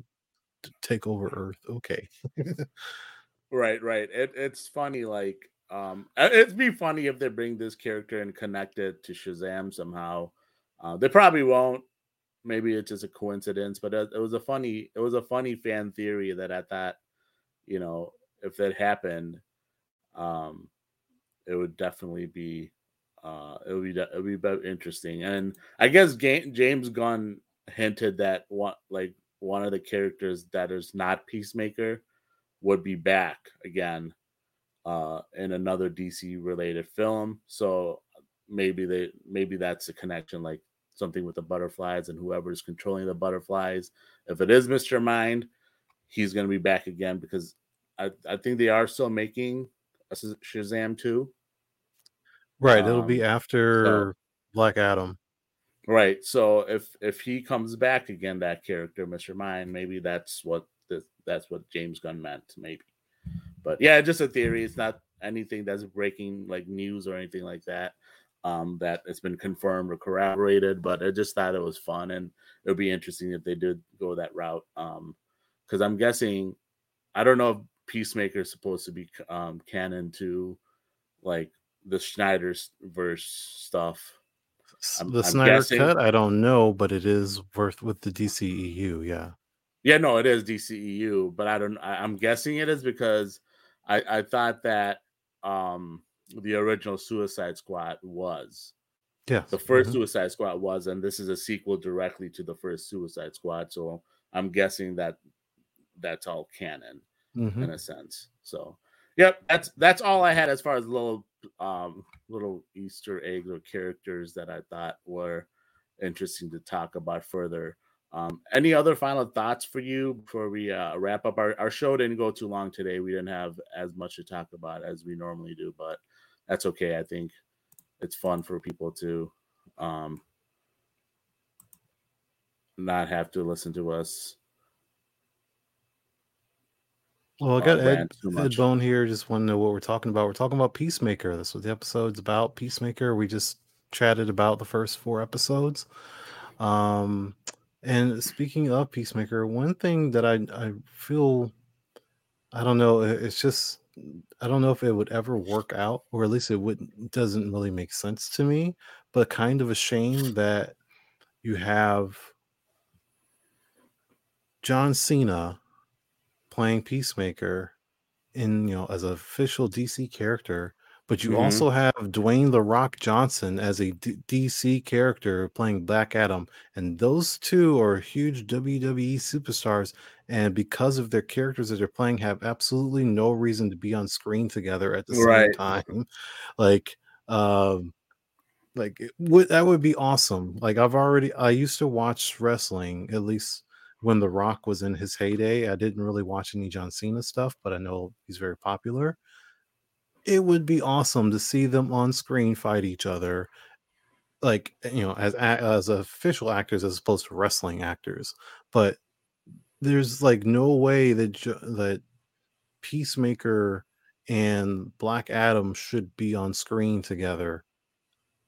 Speaker 2: take over Earth. Okay.
Speaker 1: right, right. It, it's funny. Like, um, it'd be funny if they bring this character and connect it to Shazam somehow. Uh, they probably won't. Maybe it's just a coincidence, but it, it was a funny. It was a funny fan theory that I thought, you know, if that happened um, it would definitely be uh, it would be it would be very interesting. And I guess James Gunn hinted that one like one of the characters that is not Peacemaker would be back again uh, in another DC related film. So maybe they maybe that's a connection, like something with the butterflies and whoever's controlling the butterflies. If it is Mister Mind, he's going to be back again because I I think they are still making Shazam 2.
Speaker 2: Right, it'll be um, after so, Black Adam.
Speaker 1: Right. So if if he comes back again, that character, Mr. Mind, maybe that's what this, that's what James Gunn meant, maybe. But yeah, just a theory. It's not anything that's breaking like news or anything like that. Um, that it's been confirmed or corroborated, but I just thought it was fun and it would be interesting if they did go that route. Um, because I'm guessing, I don't know if Peacemaker is supposed to be um, canon to like the Snyder's verse stuff.
Speaker 2: I'm, the I'm Snyder guessing. cut, I don't know, but it is worth with the DCEU, yeah.
Speaker 1: Yeah, no, it is DCEU, but I don't. I, am guessing it is because I I thought that um the original Suicide Squad was.
Speaker 2: Yeah.
Speaker 1: The 1st mm-hmm. Suicide Squad was, and this is a sequel directly to the first Suicide Squad. So I'm guessing that that's all canon mm-hmm. in a sense. So, yep, that's that's all I had as far as little um little Easter eggs or characters that I thought were interesting to talk about further. Um, any other final thoughts for you before we uh, wrap up? Our, our show didn't go too long today. We didn't have as much to talk about as we normally do, but that's okay. I think it's fun for people to um, not have to listen to us
Speaker 2: well, I got Ed, Ed Bone here. Just want to know what we're talking about. We're talking about Peacemaker. That's what the episode's about. Peacemaker. We just chatted about the first four episodes. Um, and speaking of Peacemaker, one thing that I I feel, I don't know, it's just I don't know if it would ever work out, or at least it wouldn't. doesn't really make sense to me. But kind of a shame that you have John Cena playing Peacemaker in you know as an official DC character, but you mm-hmm. also have Dwayne the Rock Johnson as a D- DC character playing Black Adam, and those two are huge WWE superstars. And because of their characters that they're playing, have absolutely no reason to be on screen together at the right. same time. Like, um, like would, that would be awesome. Like I've already I used to watch wrestling at least when The Rock was in his heyday. I didn't really watch any John Cena stuff, but I know he's very popular. It would be awesome to see them on screen fight each other, like you know, as as official actors as opposed to wrestling actors. But there's like no way that that Peacemaker and Black Adam should be on screen together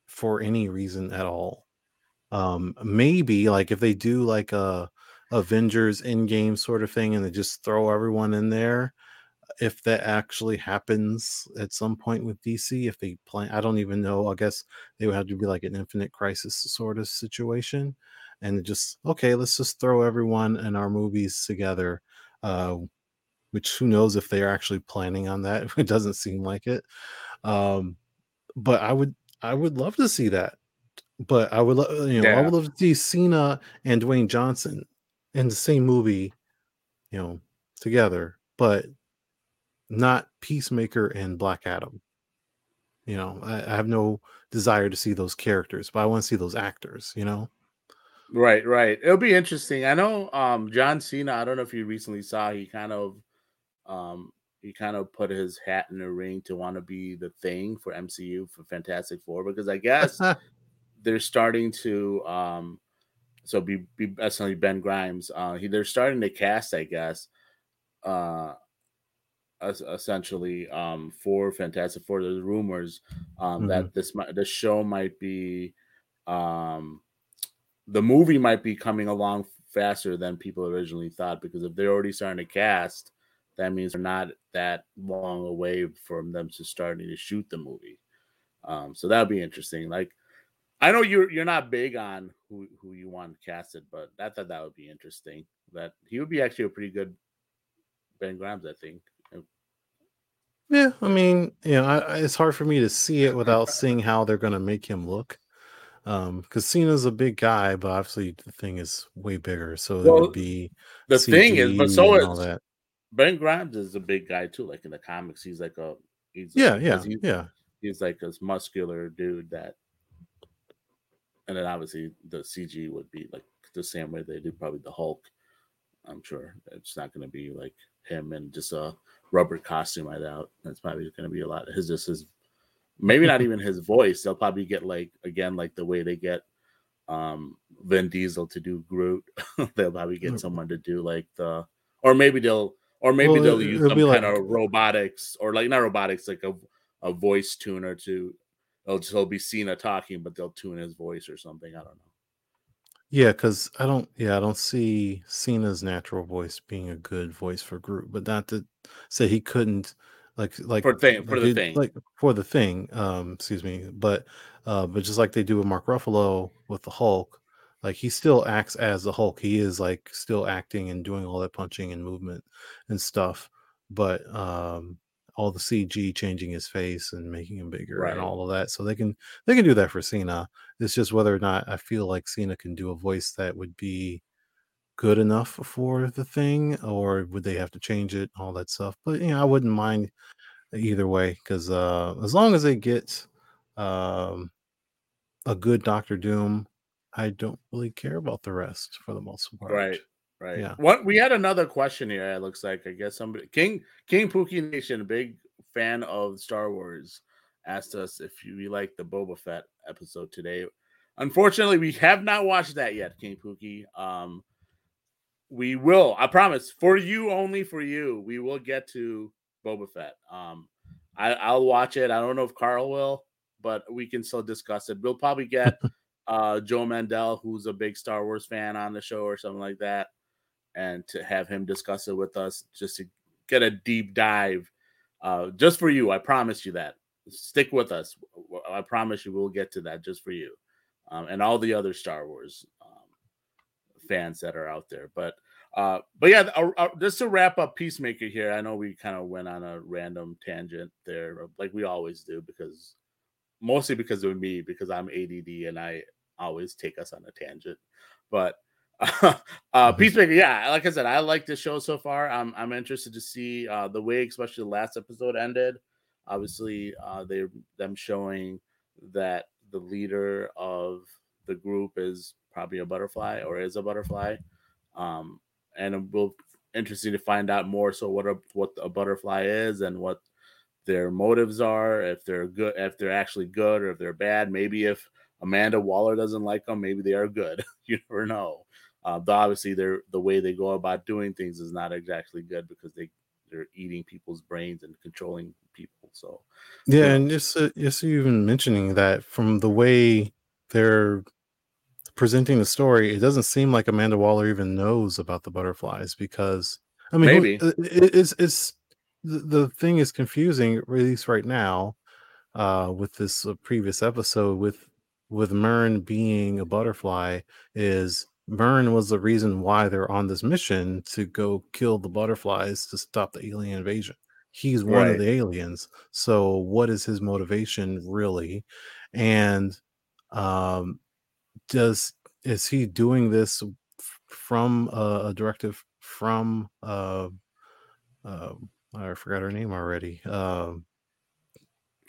Speaker 2: for any reason at all. Um, maybe like if they do like a Avengers Endgame sort of thing and they just throw everyone in there, if that actually happens at some point with DC, if they plan, I don't even know. I guess they would have to be like an Infinite Crisis sort of situation, and just okay, let's just throw everyone in our movies together. Uh, which who knows if they're actually planning on that? It doesn't seem like it. Um, but I would, I would love to see that. But I would, love you know, yeah. I would love to see Cena and Dwayne Johnson in the same movie, you know, together. But not Peacemaker and Black Adam. You know, I, I have no desire to see those characters, but I want to see those actors, you know?
Speaker 1: Right, right. It'll be interesting. I know um John Cena, I don't know if you recently saw, he kind of um he kind of put his hat in the ring to want to be the thing for MCU for Fantastic Four because I guess they're starting to um so be, be essentially Ben Grimes. Uh he they're starting to cast, I guess, uh essentially um, for Fantastic Four. There's rumors um, mm-hmm. that this the show might be um, the movie might be coming along faster than people originally thought because if they're already starting to cast, that means they're not that long away from them to starting to shoot the movie. Um, so that'll be interesting. Like I know you're you're not big on who who you want casted, but I thought that would be interesting. That he would be actually a pretty good Ben Grimes, I think.
Speaker 2: Yeah, I mean, you know, I, it's hard for me to see it without seeing how they're going to make him look. Um, because Cena's a big guy, but obviously the thing is way bigger, so there would be
Speaker 1: the CG thing is, but so is that. Ben Grimes is a big guy too. Like in the comics, he's like a he's
Speaker 2: yeah, yeah, he's, yeah.
Speaker 1: He's like this muscular dude that, and then obviously the CG would be like the same way they do probably the Hulk. I'm sure it's not going to be like him and just a rubber costume. I doubt that's probably going to be a lot. His just his maybe not even his voice. They'll probably get like again like the way they get um Vin Diesel to do Groot. they'll probably get someone to do like the or maybe they'll or maybe well, they'll use some kind like, of robotics or like not robotics like a a voice tuner to they'll just he'll be Cena talking, but they'll tune his voice or something. I don't know.
Speaker 2: Yeah, because I don't. Yeah, I don't see Cena's natural voice being a good voice for Groot, but not to say he couldn't, like, like
Speaker 1: for thing for the thing,
Speaker 2: like for the thing. Um, excuse me, but uh, but just like they do with Mark Ruffalo with the Hulk, like he still acts as the Hulk. He is like still acting and doing all that punching and movement and stuff. But um, all the CG changing his face and making him bigger right. and all of that. So they can they can do that for Cena. It's just whether or not I feel like Cena can do a voice that would be good enough for the thing, or would they have to change it, all that stuff. But you know, I wouldn't mind either way because uh, as long as they get um, a good Doctor Doom, I don't really care about the rest for the most part.
Speaker 1: Right. Right. Yeah. What we had another question here. It looks like I guess somebody King King Pookie Nation, big fan of Star Wars, asked us if we like the Boba Fett episode today. Unfortunately, we have not watched that yet, King Pookie. Um, we will. I promise. For you, only for you, we will get to Boba Fett. Um, I, I'll watch it. I don't know if Carl will, but we can still discuss it. We'll probably get uh, Joe Mandel, who's a big Star Wars fan, on the show or something like that and to have him discuss it with us just to get a deep dive uh, just for you. I promise you that. Stick with us. I promise you we'll get to that just for you um, and all the other Star Wars um, fans that are out there. But uh, but yeah, uh, uh, just to wrap up Peacemaker here, I know we kind of went on a random tangent there, like we always do, because mostly because of me, because I'm ADD and I always take us on a tangent. But uh, mm-hmm. Peacemaker, yeah, like I said, I like the show so far. I'm I'm interested to see uh, the way, especially the last episode ended. Obviously, uh, they them showing that the leader of the group is probably a butterfly or is a butterfly, um, and it will interesting to find out more. So what a what a butterfly is and what their motives are, if they're good, if they're actually good, or if they're bad. Maybe if Amanda Waller doesn't like them, maybe they are good. you never know. Uh, but obviously, they're the way they go about doing things is not exactly good because they they're eating people's brains and controlling people. So
Speaker 2: yeah, and just uh, just even mentioning that from the way they're presenting the story, it doesn't seem like Amanda Waller even knows about the butterflies because I mean, maybe uh, it, it's it's the, thing is confusing, at least right now, uh, with this uh, previous episode with with Murn being a butterfly is Murn was the reason why they're on this mission to go kill the butterflies to stop the alien invasion. He's one right. of the aliens. So what is his motivation really? And um does is he doing this from a, a directive from uh uh I forgot her name already. Um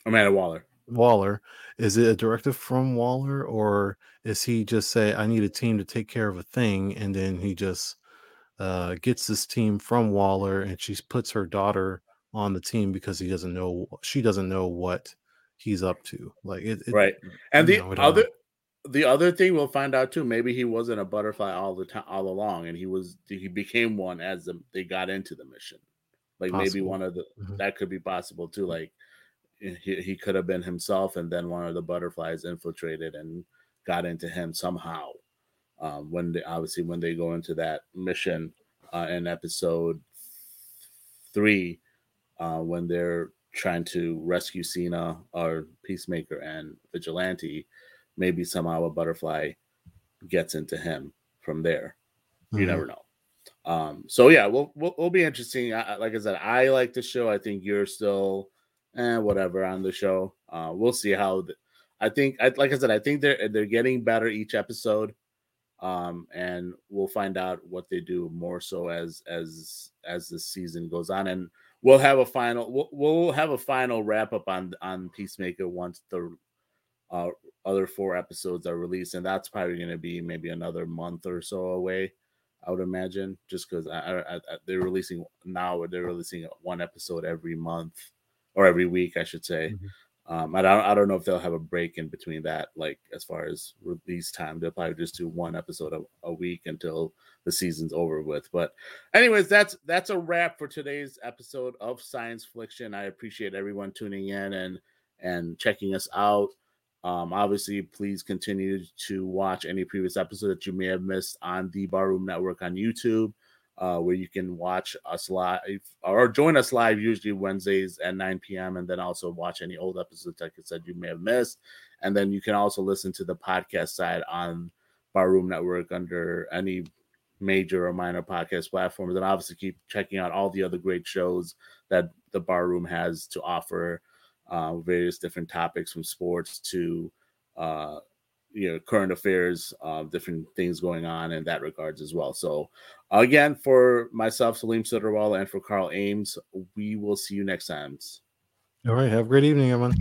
Speaker 1: Amanda Waller.
Speaker 2: Waller. Is it a directive from Waller, or is he just say, "I need a team to take care of a thing," and then he just uh, gets this team from Waller, and she puts her daughter on the team because he doesn't know she doesn't know what he's up to. Like it, it
Speaker 1: right. And the know, other the other thing we'll find out too. Maybe he wasn't a butterfly all the time, all along, and he was he became one as the, they got into the mission. Like possible. maybe one of the mm-hmm. that could be possible too. Like he, he could have been himself, and then one of the butterflies infiltrated and got into him somehow. Um, when they obviously when they go into that mission uh, in episode three, uh, when they're trying to rescue Cena or Peacemaker and Vigilante, maybe somehow a butterfly gets into him from there. You mm-hmm. never know. Um, so yeah, we'll, we'll, we'll be interesting. I, like I said, I like the show. I think you're still and eh, whatever on the show. Uh, we'll see how. I think, I, like I said, I think they're they're getting better each episode, um, and we'll find out what they do more so as as as the season goes on, and we'll have a final we'll, we'll have a final wrap up on on Peacemaker once the uh, other four episodes are released, and that's probably going to be maybe another month or so away. I would imagine, just because i i they're releasing now, they're releasing one episode every month or every week, I should say. Mm-hmm. Um, I don't, I don't know if they'll have a break in between that, like as far as release time. They'll probably just do one episode a, a week until the season's over with. But, anyways, that's that's a wrap for today's episode of Science Fiction. I appreciate everyone tuning in and and checking us out. Um, obviously, please continue to watch any previous episode that you may have missed on the Barroom Network on YouTube uh, where you can watch us live or join us live usually Wednesdays at 9 p.m. and then also watch any old episodes, like I said, you may have missed. And then you can also listen to the podcast side on Barroom Network under any major or minor podcast platforms. And obviously keep checking out all the other great shows that the Barroom has to offer, uh, various different topics from sports to uh, you know current affairs uh, different things going on in that regards as well so again for myself salim Sitterwall, and for carl ames we will see you next time
Speaker 2: all right have a great evening everyone